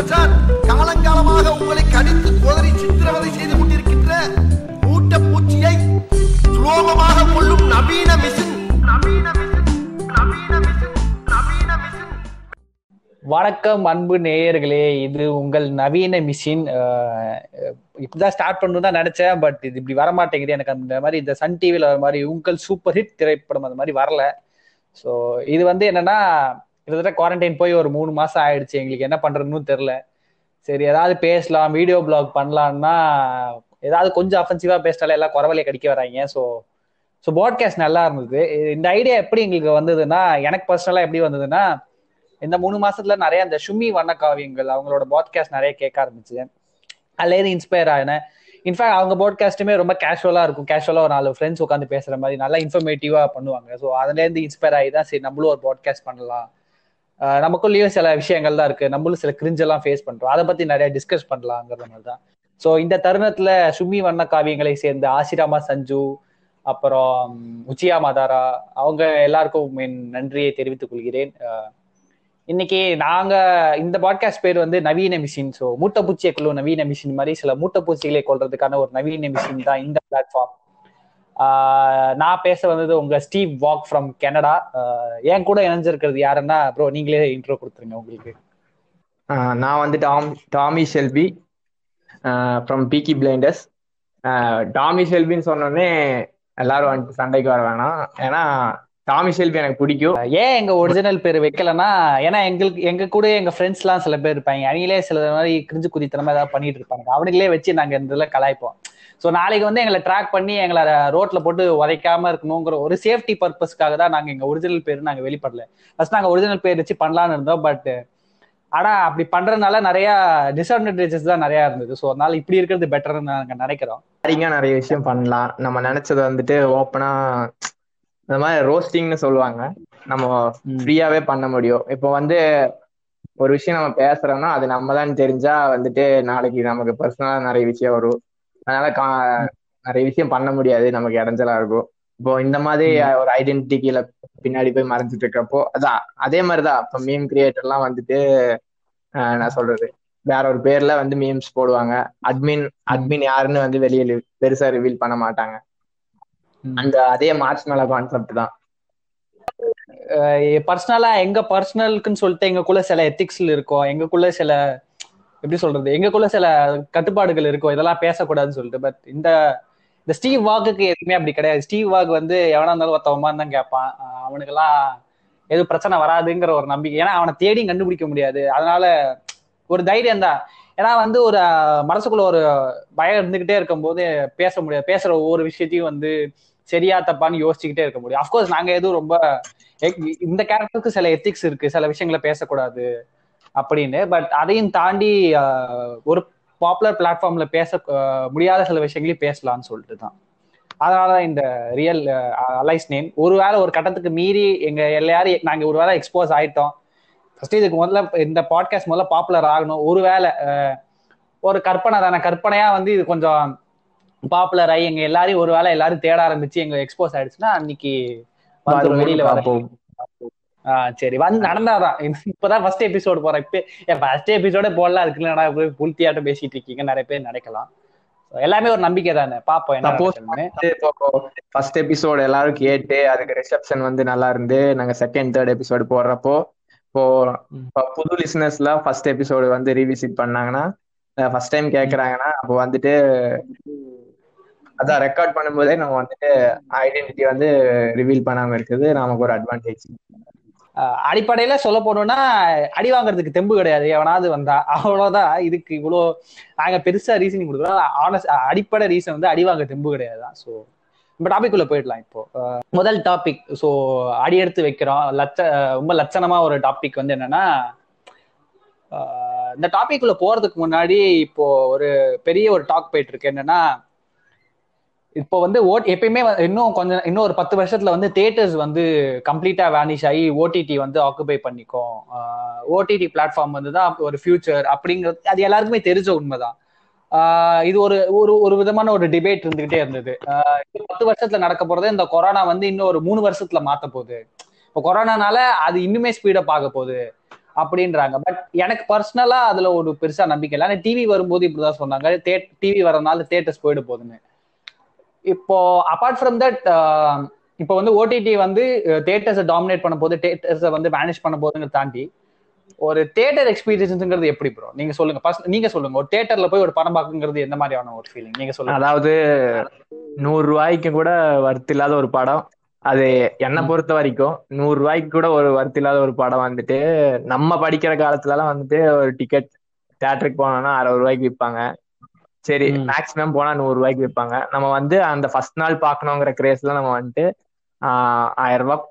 பெற்றார். காலங்காலமாக உங்களை கடித்து கோதரி சித்திரவதை செய்து கொண்டிருக்கின்ற மூட்ட பூச்சியை சுலோகமாக கொள்ளும் நவீன மிஷின். நவீன மிஷின் நவீன மிஷின் நவீன மிஷின். வணக்கம் அன்பு நேயர்களே. இது உங்கள் நவீன மிஷின். இப்படிதான் ஸ்டார்ட் பண்ணணும் தான் நினைச்சேன் பட் இது இப்படி வரமாட்டேங்குது. எனக்கு அந்த மாதிரி இந்த சன் டிவியில் வர மாதிரி உங்கள் சூப்பர் ஹிட் திரைப்படம் அந்த மாதிரி வரல. ஸோ இது வந்து என்னன்னா கிட்டத்தட்ட குவாரண்டைன் போய் ஒரு மூணு மாசம் ஆயிடுச்சு. எங்களுக்கு என்ன பண்றதுன்னு தெரியல. சரி ஏதாவது பேசலாம் வீடியோ பிளாக் பண்ணலாம்னா ஏதாவது கொஞ்சம் அஃபென்சிவா பேசினாலே எல்லாம் குறவலையை கடிக்க வராங்க. ஸோ ஸோ பாட்காஸ்ட் நல்லா இருந்தது. இந்த ஐடியா எப்படி எங்களுக்கு வந்ததுன்னா எனக்கு பர்சனலாக எப்படி வந்ததுன்னா இந்த மூணு மாசத்துல நிறைய இந்த சுமி வண்ண காவியங்கள் அவங்களோட பாட்காஸ்ட் நிறைய கேட்க ஆரம்பிச்சு. அதுலேருந்து இன்ஸ்பயர் ஆகினேன் இன்ஃபேக்ட் அவங்க பாட்காஸ்ட்டுமே ரொம்ப கேஷுவலாக இருக்கும். கேஷுவலாக ஒரு நாலு ஃப்ரெண்ட்ஸ் உட்காந்து பேசுற மாதிரி நல்லா இன்ஃபர்மேட்டிவாக பண்ணுவாங்க. ஸோ அதுலேருந்து இன்ஸ்பயர் ஆகி தான் சரி நம்மளும் ஒரு பாட்காஸ்ட் பண்ணலாம். நமக்குள்ளேயும் சில விஷயங்கள் தான் இருக்கு. நம்மளும் சில கிரிஞ்செல்லாம் ஃபேஸ் பண்றோம். அதை பத்தி நிறைய டிஸ்கஸ் பண்ணலாங்கிற மாதிரி தான். ஸோ இந்த தருணத்துல சுமி வண்ண காவியங்களை சேர்ந்த ஆசிராமா சஞ்சு அப்புறம் உச்சியா மாதாரா அவங்க எல்லாருக்கும் என் நன்றியை தெரிவித்துக் கொள்கிறேன். இன்னைக்கு நாங்க இந்த பாட்காஸ்ட் பேர் வந்து நவீன மிஷின் ஸோ மூட்டைப்பூச்சியை கொள்ளும் நவீன மிஷின் மாதிரி சில மூட்டை பூச்சிகளை கொள்றதுக்கான ஒரு நவீன மிஷின் தான் இந்த பிளாட்ஃபார்ம் நான் பேச வந்தது உங்க ஸ்டீவ் வாக் ஃப்ரம் கனடா. என் கூட இணைஞ்சிருக்கிறது யாருன்னா ப்ரோ நீங்களே இன்ட்ரோ கொடுத்துருங்க உங்களுக்கு. நான் வந்து Tom Tommy Shelby from Peaky Blinders Tommy ஷெல்பின்னு சொன்னோடனே எல்லாரும் வந்துட்டு சண்டைக்கு வர வேணாம். ஏன்னா டாமி ஷெல்பி எனக்கு பிடிக்கும். ஏன் எங்க ஒரிஜினல் பேர் வைக்கலன்னா ஏன்னா எங்களுக்கு எங்க கூட எங்க ஃப்ரெண்ட்ஸ் எல்லாம் சில பேர் இருப்பாங்க. அவங்களே சில மாதிரி கிரிஞ்சு குதித்தனமா ஏதாவது பண்ணிட்டு இருப்பாங்க. அவனுங்களே வச்சு நாங்க இந்த கலாய்ப்போம். ஸோ நாளைக்கு வந்து எங்களை ட்ராக் பண்ணி எங்களை ரோட்ல போட்டு உதைக்காம இருக்கணுங்கிற ஒரு சேஃப்டி பர்பஸ்க்காக தான் நாங்க எங்க ஒரிஜினல் பேர் நாங்க வெளிப்படல. ஃபர்ஸ்ட் நாங்க ஒரிஜினல் பேர் வச்சு பண்ணலாம்னு இருந்தோம் பட் ஆனா அப்படி பண்றதுனால நிறைய டிஸ்அட்வான்டேஜஸ் தான் நிறைய இருந்தது. ஸோ அதனால இப்படி இருக்கிறது பெட்டர்னு நாங்க நினைக்கிறோம். சரிங்க நிறைய விஷயம் பண்ணலாம். நம்ம நினைச்சதை வந்துட்டு ஓப்பனா இந்த மாதிரி ரோஸ்டிங்னு சொல்லுவாங்க. நம்ம ஃப்ரீயாவே பண்ண முடியும். இப்போ வந்து ஒரு விஷயம் நம்ம பேசுறோம்னா அது நம்ம தான் தெரிஞ்சா வந்துட்டு நாளைக்கு நமக்கு பர்சனலா நிறைய விஷயம் வரும். அதனால கா- நிறைய விஷயம் பண்ண முடியாது. நமக்கு இடைஞ்சலா இருக்கும். இப்போ இந்த மாதிரி ஒரு ஐடென்டிட்டி கீழே பின்னாடி போய் மறைஞ்சிட்டு இருக்கப்போ அதான் அதே மாதிரிதான். இப்போ மீம் கிரியேட்டர்லாம் வந்துட்டு நான் சொல்றது வேற ஒரு பேர்ல வந்து மீம்ஸ் போடுவாங்க. அட்மின் அட்மின் யாருன்னு வந்து வெளியே பெருசா ரிவீல் பண்ண மாட்டாங்க. அந்த அதே மார்ச் மேல கான்செப்ட் தான். பர்சனலா எங்க பர்சனலுக்குன்னு சொல்லிட்டு எங்களுக்குள்ள சில எத்திக்ஸ் இருக்கும் எங்களுக்குள்ள சில எப்படி சொல்றது? எங்களுக்குள்ள சில கட்டுப்பாடுகள் இருக்கும் இதெல்லாம் பேசக்கூடாதுன்னு சொல்லிட்டு. பட் இந்த இந்த ஸ்டீவ் வாக்குக்கு எதுவுமே அப்படி கிடையாது. ஸ்டீவ் வாக் வந்து எவனா இருந்தாலும் ஒருத்தவமா தான் கேட்பான். அவனுக்கெல்லாம் எதுவும் பிரச்சனை வராதுங்கிற ஒரு நம்பிக்கை. ஏன்னா அவனை தேடி கண்டுபிடிக்க முடியாது. அதனால ஒரு தைரியம் தான். ஏன்னா வந்து ஒரு மனசுக்குள்ள ஒரு பயம் இருந்துகிட்டே இருக்கும்போது பேச முடியாது. பேசுற ஒவ்வொரு விஷயத்தையும் வந்து சரியா தப்பான்னு யோசிச்சுக்கிட்டே இருக்க முடியும். அஃப்கோர்ஸ் நாங்க எதுவும் ரொம்ப இந்த கேரக்டருக்கு சில எத்திக்ஸ் இருக்கு. சில விஷயங்களை பேசக்கூடாது. அப்படின்னு. பட் அதையும் தாண்டி ஒரு பாப்புலர் பிளாட்ஃபார்ம்ல பேச முடியாத சில விஷயங்களையும் பேசலாம்னு சொல்லிட்டு தான் அதனால இந்த ரியல் அலைஸ் நேம் ஒருவேளை ஒரு கட்டத்துக்கு மீறி எங்க எல்லாரும் நாங்க ஒருவேளை எக்ஸ்போஸ் ஆயிட்டோம். ஃபர்ஸ்ட் இதுக்கு முதல்ல இந்த பாட்காஸ்ட் முதல்ல பாப்புலர் ஆகணும். ஒருவேளை ஒரு கற்பனை தானே. கற்பனையா வந்து இது கொஞ்சம் பாப்புலர் ஆகி எங்க எல்லாரையும் ஒருவேளை எல்லாரும் தேட ஆரம்பிச்சு எங்க எக்ஸ்போஸ் ஆயிடுச்சுன்னா அன்னைக்கு வந்து வெளியில வர பார்ப்போம். ஆஹ் சரி. வந்து நடந்தாதான். இப்பதான் ஃபர்ஸ்ட் எபிசோடு போறேன். இப்ப ஃபர்ஸ்ட் எபிசோட போடலாம். இருக்குல்லடா போய் புல்தியாட்டம் பேசிட்டு இருக்கீங்க? நிறைய பேர் நினைக்கலாம். So, எல்லாமே ஒரு நம்பிக்கை தானே. பாப்போம் என்ன ஃபர்ஸ்ட் எபிசோடு எல்லாரும் கேட்டு அதுக்கு ரிசப்ஷன் வந்து நல்லா இருந்து நாங்க செகண்ட் தேர்ட் எபிசோடு போடுறப்போ இப்போ புது லிசனர்ஸ்லாம் ஃபர்ஸ்ட் எபிசோடு வந்து ரீவிசிட் பண்ணாங்கன்னா ஃபர்ஸ்ட் டைம் கேக்குறாங்கன்னா அப்போ வந்துட்டு அதான் ரெக்கார்ட் பண்ணும்போதே நம்ம வந்துட்டு ஐடென்டிட்டி வந்து ரிவீல் பண்ணாம இருக்குது நமக்கு ஒரு அட்வான்டேஜ் அடிப்படையில சொல்ல போனோம்னா அடி வாங்குறதுக்கு தெம்பு கிடையாது. எவனாவது வந்தா அவ்வளவுதான். இதுக்கு இவ்வளோ நாங்க பெருசா ரீசனிங் கொடுக்குறோம். ஆனஸ்ட் அடிப்படை ரீசன் வந்து அடி வாங்க தெம்பு கிடையாது தான் ஸோ நம்ம டாபிக் உள்ள போயிடலாம் இப்போ. முதல் டாபிக் ஸோ அடி எடுத்து வைக்கிறோம். லட்ச ரொம்ப லட்சணமா ஒரு டாபிக் வந்து என்னன்னா ஆஹ் இந்த டாபிக் உள்ள போறதுக்கு முன்னாடி இப்போ ஒரு பெரிய ஒரு டாக் போயிட்டு இருக்கு. என்னன்னா இப்போ வந்து ஓட் எப்பயுமே இன்னும் கொஞ்சம் இன்னும் ஒரு பத்து வருஷத்துல வந்து தியேட்டர்ஸ் வந்து கம்ப்ளீட்டா வேனிஷ் ஆகி ஓடிடி வந்து ஆக்குபை பண்ணிக்கும். ஓடிடி பிளாட்ஃபார்ம் வந்து தான் ஒரு ஃபியூச்சர் அப்படிங்கிறது அது எல்லாருக்குமே தெரிஞ்ச உண்மைதான். ஆஹ் இது ஒரு ஒரு ஒரு விதமான ஒரு டிபேட் இருந்துகிட்டே இருந்தது. பத்து வருஷத்துல நடக்க போறது இந்த கொரோனா வந்து இன்னும் ஒரு மூணு வருஷத்துல மாத்த போகுது. இப்போ கொரோனானால அது இன்னுமே ஸ்பீடப் ஆக போகுது அப்படின்றாங்க. பட் எனக்கு பர்சனலா அதுல ஒரு பெருசா நம்பிக்கை இல்லை. ஆனால் டிவி வரும்போது இப்படிதான் சொன்னாங்க. டிவி வரனால தேட்டர்ஸ் போயிட போகுதுன்னு. இப்போ அபார்ட் ஃப்ரம் தட் இப்போ வந்து ஓடிடி வந்து தேட்டர்ஸை டாமினேட் பண்ண போது தேட்டர்ஸை வந்து மேனேஜ் பண்ண போதுங்கிறத தாண்டி ஒரு தேட்டர் எக்ஸ்பீரியன்ஸ்ங்கிறது எப்படி ப்ரோ நீங்க சொல்லுங்க. நீங்க சொல்லுங்க. ஒரு தேட்டர்ல போய் ஒரு படம் பார்க்குங்கிறது எந்த மாதிரியான ஒரு ஃபீலிங் நீங்க சொல்லுங்க. அதாவது நூறு ரூபாய்க்கு கூட வர்த்து இல்லாத ஒரு படம். அது என்னை பொறுத்த வரைக்கும் நூறு ரூபாய்க்கு கூட ஒரு வர்த்து இல்லாத ஒரு படம் வந்துட்டு நம்ம படிக்கிற காலத்துல எல்லாம் வந்துட்டு ஒரு டிக்கெட் தியேட்டருக்கு போனோம்னா அறுபது ரூபாய்க்கு விற்பாங்க சரி. மேக்ஸிமம் போனா நூறு ரூபாய்க்கு விற்பாங்க நம்ம வந்து அந்த ஃபர்ஸ்ட் நாள் பார்க்கணுங்கிற கிரேஸ்ல நம்ம வந்துட்டு ஆயிரம் ரூபாய்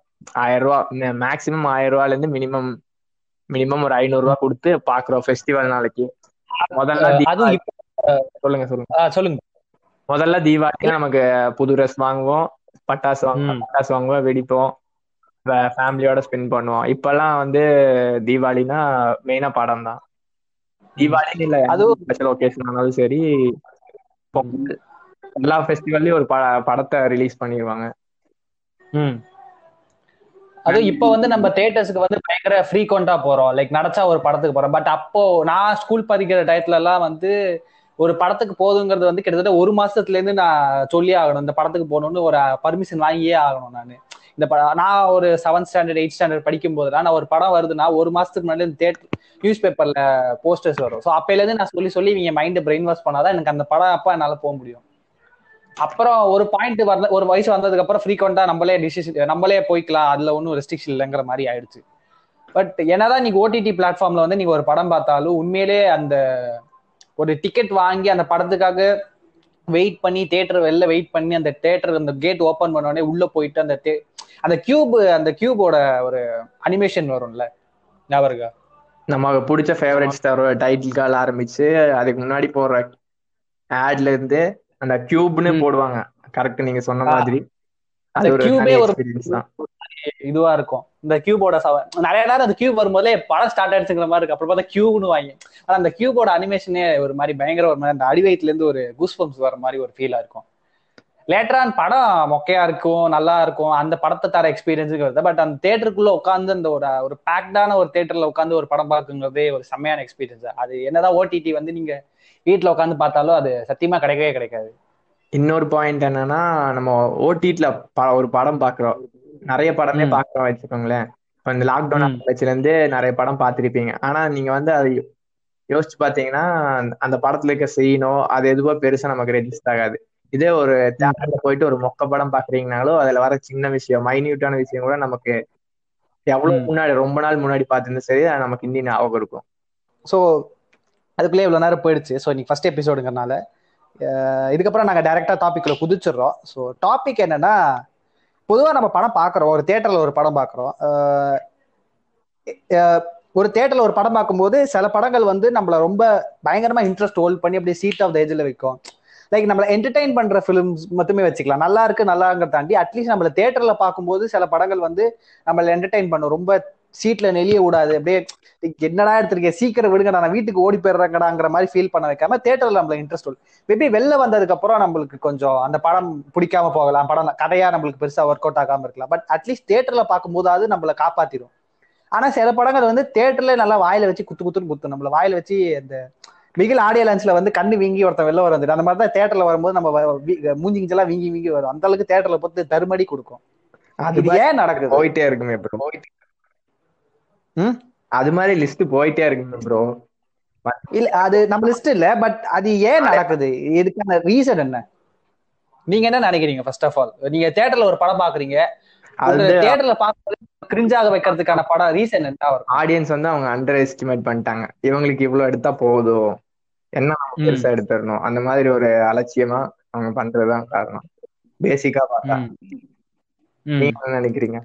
ஆயிரம் ரூபாய் மேக்ஸிமம் ஆயிரம் ரூபாயில இருந்து மினிமம் மினிமம் ஒரு ஐநூறு ரூபாய் கொடுத்து பாக்குறோம் ஃபெஸ்டிவல் நாளைக்கு. முதல்ல சொல்லுங்க சொல்லுங்க. சொல்லுங்க. முதல்ல தீபாவளிக்கு நமக்கு புது ட்ரெஸ் வாங்குவோம் பட்டாசு வாங்குவோம். பட்டாசு வாங்குவோம் வெடிப்போம் ஃபேமிலியோட ஸ்பெண்ட் பண்ணுவோம். இப்பெல்லாம் வந்து தீபாவளினா மெயினா படம் தான் தீபாவளி இல்ல அதுவும் ஸ்பெஷல் ஒகேஷன் ஆனாலும் சரி பொங்கல் எல்லா ஃபெஸ்டிவல்லையும் ஒரு ப- படத்தை ரிலீஸ் பண்ணிடுவாங்க ம். அதுவும் இப்ப வந்து நம்ம தியேட்டர்ஸ்க்கு வந்து பயங்கர ஃப்ரீக்வெண்டா போறோம். லைக் நடச்சா ஒரு படத்துக்கு போறோம். பட் அப்போ நான் ஸ்கூல் படிக்கிற டயத்துல எல்லாம் வந்து ஒரு படத்துக்கு போதுங்கிறது வந்து கிட்டத்தட்ட ஒரு மாசத்துல இருந்து நான் சொல்லி ஆகணும். இந்த படத்துக்கு போகணும்னு ஒரு பர்மிஷன் வாங்கியே ஆகணும் நான். இந்த படம் நான் ஒரு செவன்த் ஸ்டாண்டர்ட் எயிட் ஸ்டாண்டர்ட் படிக்கும் போதுலாம் நான் ஒரு படம் வருதுன்னா ஒரு மாசத்துக்கு முன்னாடி இந்த தேட்டர் நியூஸ் பேப்பர்ல போஸ்டர்ஸ் வரும். ஸோ அப்பையில இருந்து நான் சொல்லி சொல்லி இவங்க மைண்ட் பிரெயின் வாஷ் பண்ணாதான் எனக்கு அந்த படம் அப்ப என்னால போக முடியும். அப்புறம் ஒரு பாயிண்ட் வந்த ஒரு வயசு வந்ததுக்கு அப்புறம் ஃப்ரீக்வெண்டா நம்மளே டிசிஷன் நம்மளே போய்க்கலாம் அதுல ஒன்றும் ரெஸ்ட்ரிக்ஷன் இல்லைங்கிற மாதிரி ஆயிடுச்சு. பட் என்னதான் நீங்க ஓடிடி பிளாட்ஃபார்ம்ல வந்து நீங்க ஒரு படம் பார்த்தாலும் உண்மையிலே அந்த ஒரு டிக்கெட் வாங்கி அந்த படத்துக்காக வெயிட் பண்ணி தேட்டர் வெளில வெயிட் பண்ணி அந்த தேட்டர் அந்த கேட் ஓபன் பண்ண உடனே உள்ள போயிட்டு அந்த thea- அந்த கியூப் அந்த கியூபோட ஒரு அனிமேஷன் வரும்ல ஞாபகம்? நமக்கு பிடிச்ச ஃபேவரட் ஸ்டார் டைட்டில் கால் ஆரம்பிச்சு அதுக்கு முன்னாடி போடுற ஆட்ல இருந்து அந்த கியூப்னு. போடுவாங்க கரெக்ட் நீங்க சொன்ன. மாதிரி அது ஒரு எக்ஸ்பீரியன்ஸ் தான் இதுவா இருக்கும். இந்த கியூபோட சவ நிறைய நேரம் அந்த கியூப் வரும்போதே படம் ஸ்டார்ட் ஆயிடுச்சுங்கிற மாதிரி இருக்கு. அப்புறம் பார்த்தா கியூன்னு வாங்கி. ஆனா அந்த கியூபோட அனிமேஷனே ஒரு மாதிரி பயங்கர ஒரு மாதிரி அந்த அடிவயத்துல இருந்து ஒரு குஸ் பம்ப்ஸ் வர மாதிரி ஒரு ஃபீலா இருக்கும். லேட்டரான் படம் மொக்கையா இருக்கும் நல்லா இருக்கும். அந்த படத்தை தர எக்ஸ்பீரியன்ஸுங்கிறது பட் அந்த தேட்டருக்குள்ள உட்காந்து அந்த ஒரு ஒரு பேக்டான ஒரு தேட்டர்ல உட்காந்து ஒரு படம் பார்க்குங்கிறதே ஒரு செம்மையான எக்ஸ்பீரியன்ஸ் அது என்னதான் ஓடிடி வந்து நீங்க வீட்டுல உட்காந்து பார்த்தாலும் அது சத்தியமா கிடைக்கவே கிடைக்காது. இன்னொரு பாயிண்ட் என்னன்னா நம்ம ஓடிடில ஒரு படம் பாக்குறோம் நிறைய படமே. பாக்குறோம் வச்சுக்கோங்களேன். இப்ப இந்த லாக்டவுன். ஆரம்பிச்சுல இருந்து நிறைய படம் பார்த்திருப்பீங்க. ஆனா நீங்க வந்து அதை யோசிச்சு பாத்தீங்கன்னா அந்த- படத்துல இருக்க சீனோ அது எதுவோ பெருசா நமக்கு ரெஜிஸ்டர் ஆகாது. இதே ஒரு தேட்டர்ல போயிட்டு ஒரு மொக்க படம் பாக்குறீங்கனாலும் அதுல வர சின்ன விஷயம் மைன்யூட்டான விஷயம் கூட நமக்கு எவ்வளவு. முன்னாடி ரொம்ப நாள் முன்னாடி பார்த்திருந்தா சரி அது நமக்கு இன்னும் ஞாபகம் இருக்கும். ஸோ அதுக்குள்ளே இவ்வளோ நேரம் போயிடுச்சு. ஸோ இன்னைக்கு ஃபர்ஸ்ட் எபிசோடுங்கிறனால இதுக்கப்புறம் நாங்கள் டேரெக்டாக டாப்பிக்கில் குதிச்சிடுறோம். ஸோ டாபிக் என்னன்னா பொதுவாக நம்ம படம் பார்க்குறோம் ஒரு தேட்டரில் ஒரு படம் பார்க்குறோம் ஒரு தேட்டரில் ஒரு படம் பார்க்கும்போது சில படங்கள் வந்து நம்மள ரொம்ப பயங்கரமாக இன்ட்ரெஸ்ட் ஹோல்ட் பண்ணி அப்படியே சீட் ஆஃப் த ஏஜில் வைக்கும். லைக் நம்மளை என்டர்டைன் பண்ற ஃபிலிம்ஸ் மட்டுமே வச்சுக்கலாம். நல்லா இருக்கு நல்லாங்கிறத தாண்டி அட்லீஸ்ட் நம்மள தியேட்டர்ல பார்க்கும்போது சில படங்கள் வந்து நம்மள என்டர்டைன் பண்ணும். ரொம்ப சீட்ல நெளிய விடாது. அப்படியே என்னடா எடுத்திருக்கேன் சீக்கிரம் விடுங்க நான் வீட்டுக்கு ஓடி போயிடுறேங்கடாங்கிற மாதிரி ஃபீல் பண்ண வைக்காம தேட்டர்ல நம்மள இன்ட்ரெஸ்ட் மேபி வெளில வந்ததுக்கு அப்புறம் நம்மளுக்கு கொஞ்சம் அந்த படம் பிடிக்காம போகலாம். படம் கதையா நம்மளுக்கு பெருசா ஒர்க் அவுட் ஆகாம இருக்கலாம். பட் அட்லீஸ்ட் தேட்டர்ல பார்க்கும்போதாவது நம்மள காப்பாத்திரும். ஆனா சில படங்கள் வந்து தேட்டர்ல நல்லா வாயில வச்சு குத்து குத்துன்னு குத்தும். நம்மள வாயில வச்சு அந்த மிகில் ஆடியோ லான்ச்ல வந்து கண்ணு வீங்கி ஒருத்தன் வெளில வர அந்த மாதிரி தான் தேட்டர்ல வரும்போது நம்ம மூஞ்சி கிஞ்செல்லாம் வீங்கி வீங்கி வரும். அந்த அளவுக்கு தேட்டர்ல பார்த்து தருமடி கொடுக்கும். அது ஏன் நடக்குது? போயிட்டே இருக்குமே ம்? அது மாதிரி லிஸ்ட் போயிட்டே இருக்குமே ப்ரோ இல்ல அது நம்ம லிஸ்ட் இல்ல பட் அது ஏன் நடக்குது? இதுக்கான ரீசன் என்ன? நீங்க என்ன நினைக்கிறீங்க ஃபர்ஸ்ட் ஆஃப் ஆல் நீங்க தியேட்டர்ல ஒரு படம் பாக்குறீங்க. அது தியேட்டர்ல பாக்குறது கிரிஞ்சாக வைக்கிறதுக்கான படம் ரீசன் என்ன? வரும் ஆடியன்ஸ் வந்து அவங்க அண்டர் எஸ்டிமேட் பண்ணிட்டாங்க. இவங்களுக்கு இவ்வளவு எடுத்தா போதும் என்ன பெருசா எடுத்துடணும்? அந்த மாதிரி ஒரு அலட்சியமா அவங்க பண்றதுதான் காரணம். பேசிக்கா பார்த்தா. நீங்க என்ன நினைக்கிறீங்க?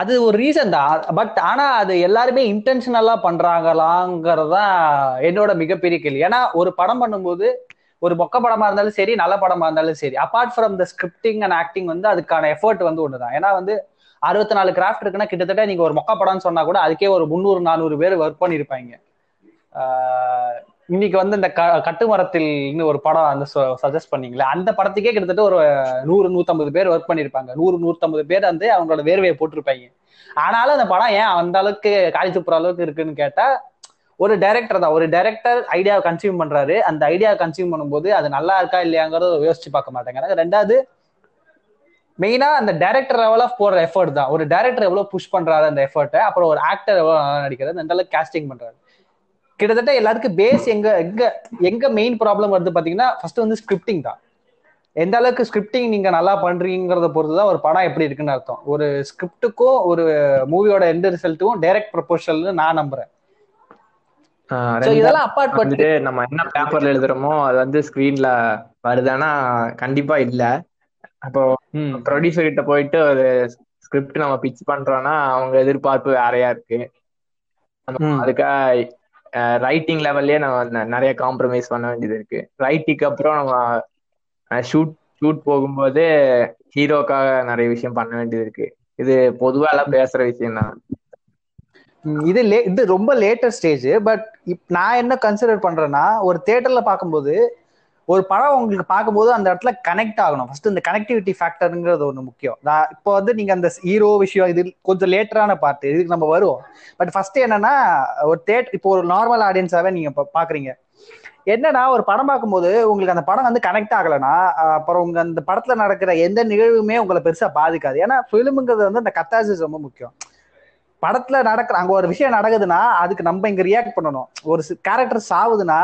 அது ஒரு ரீசன் தான். பட் ஆனா அது எல்லாருமே இன்டென்ஷனலா பண்றாங்களாங்கிறதுதான் என்னோட மிகப்பெரிய கேள்வி. ஏன்னா ஒரு படம் பண்ணும்போது ஒரு மொக்க படமா இருந்தாலும் சரி நல்ல படமா இருந்தாலும் சரி apart from the scripting and acting வந்து அதுக்கான எஃபர்ட் வந்து ஒண்ணுதான். ஏன்னா வந்து அறுபத்தி நாலு கிராஃப்ட் இருக்குன்னா கிட்டத்தட்ட நீங்க ஒரு மொக்க படம்னு சொன்னா கூட அதுக்கே ஒரு முந்நூறு நானூறு பேர் ஒர்க் பண்ணியிருப்பாங்க. இன்னைக்கு வந்து இந்த க- கட்டுமரத்தில் ஒரு படம் அந்த சஜஸ்ட் பண்ணீங்களே அந்த படத்துக்கே கிட்டத்தட்ட ஒரு நூறு நூத்தம்பது பேர் ஒர்க் பண்ணிருப்பாங்க நூறு நூத்தம்பது பேர் வந்து அவங்களோட வேர்வையை போட்டிருப்பாங்க. ஆனாலும் அந்த படம் ஏன் அந்த அளவுக்கு காலி துப்புற அளவுக்கு இருக்குன்னு கேட்டா ஒரு டைரக்டர் தான். ஒரு டைரக்டர் ஐடியாவை கன்சியூம் பண்றாரு. அந்த ஐடியாவை கன்சியூம் பண்ணும்போது அது நல்லா இருக்கா இல்லையாங்கிறத யோசிச்சு பார்க்க மாட்டேங்கிறாங்க ரெண்டாவது மெயினா அந்த டைரக்டர் லெவல் ஆஃப் போடுற எஃபர்ட் தான். ஒரு டைரக்டர் எவ்வளவு புஷ் பண்றாரு அந்த எஃபர்ட்டை அப்புறம் ஒரு ஆக்டர் எவ்வளவு நல்லா நடிக்கிறது அந்த அளவுக்கு கேஸ்டிங் பண்றாரு. கிட்டத்தட்ட எல்லாத்துக்கும் பேஸ் எங்க எங்க எங்க மெயின் ப்ராப்ளம் வருது பாத்தீங்கன்னா ஃபர்ஸ்ட் வந்து ஸ்கிரிப்டிங் தான். எந்த அளவுக்கு ஸ்கிரிப்டிங் நீங்க நல்லா பண்றீங்கிறத பொறுத்து தான் ஒரு படம் எப்படி இருக்குன்னு அர்த்தம். ஒரு ஸ்கிரிப்டுக்கும் ஒரு மூவியோட எந்த ரிசல்ட்டுக்கும் டைரக்ட் ப்ரொபோஷல்னு நான் நம்புறேன். இதெல்லாம் அப்பார்ட் நம்ம என்ன பேப்பர்ல எழுதுறோமோ அது வந்து ஸ்கிரீன்ல வருதானா கண்டிப்பா இல்ல. அப்போ ப்ரொடியூசர் கிட்ட போயிட்டு ஒரு ஸ்கிரிப்ட் நம்ம பிச் பண்றோம்னா அவங்க எதிர்பார்ப்பு வேறையா இருக்கு. அதுக்காக ரைட்டிங் லெவல்லயே நம்ம நிறைய காம்ப்ரமைஸ் பண்ண வேண்டியது இருக்கு. ரைட்டிங்க்கு அப்புறம் நம்ம ஷூட் ஷூட் போகும்போது ஹீரோக்காக நிறைய விஷயம் பண்ண வேண்டியது இருக்கு. இது பொதுவா எல்லாம் பேசுற விஷயம் தான் இது லே இது ரொம்ப லேட்டர் ஸ்டேஜ் பட் இப் நான் என்ன கன்சிடர் பண்றேன்னா ஒரு தியேட்டர்ல பார்க்கும்போது ஒரு படம் உங்களுக்கு பார்க்கும்போது அந்த இடத்துல கனெக்ட் ஆகணும். ஃபர்ஸ்ட் இந்த கனெக்டிவிட்டி ஃபேக்டருங்கிறது ஒன்று முக்கியம். நான் இப்போ வந்து நீங்க அந்த ஹீரோ விஷயம் இது கொஞ்சம் லேட்டரான பார்ட் இதுக்கு நம்ம வருவோம். பட் ஃபர்ஸ்ட் என்னன்னா ஒரு தேட் இப்போ ஒரு நார்மல் ஆடியன்ஸாவே நீங்க பாக்குறீங்க. என்னன்னா ஒரு படம் பார்க்கும்போது உங்களுக்கு அந்த படம் வந்து கனெக்ட் ஆகலைன்னா அப்புறம் உங்க அந்த படத்துல நடக்கிற எந்த நிகழ்வுமே உங்களை பெருசா பாதிக்காது. ஏன்னா ஃபிலிமுங்கிறது வந்து அந்த கத்தாசிஸ் ரொம்ப முக்கியம். படத்துல நடக்கிற அங்க ஒரு விஷயம் நடக்குதுன்னா அதுக்கு நம்ம இங்க ரியாக்ட் பண்ணணும். ஒரு கேரக்டர் சாவுதுன்னா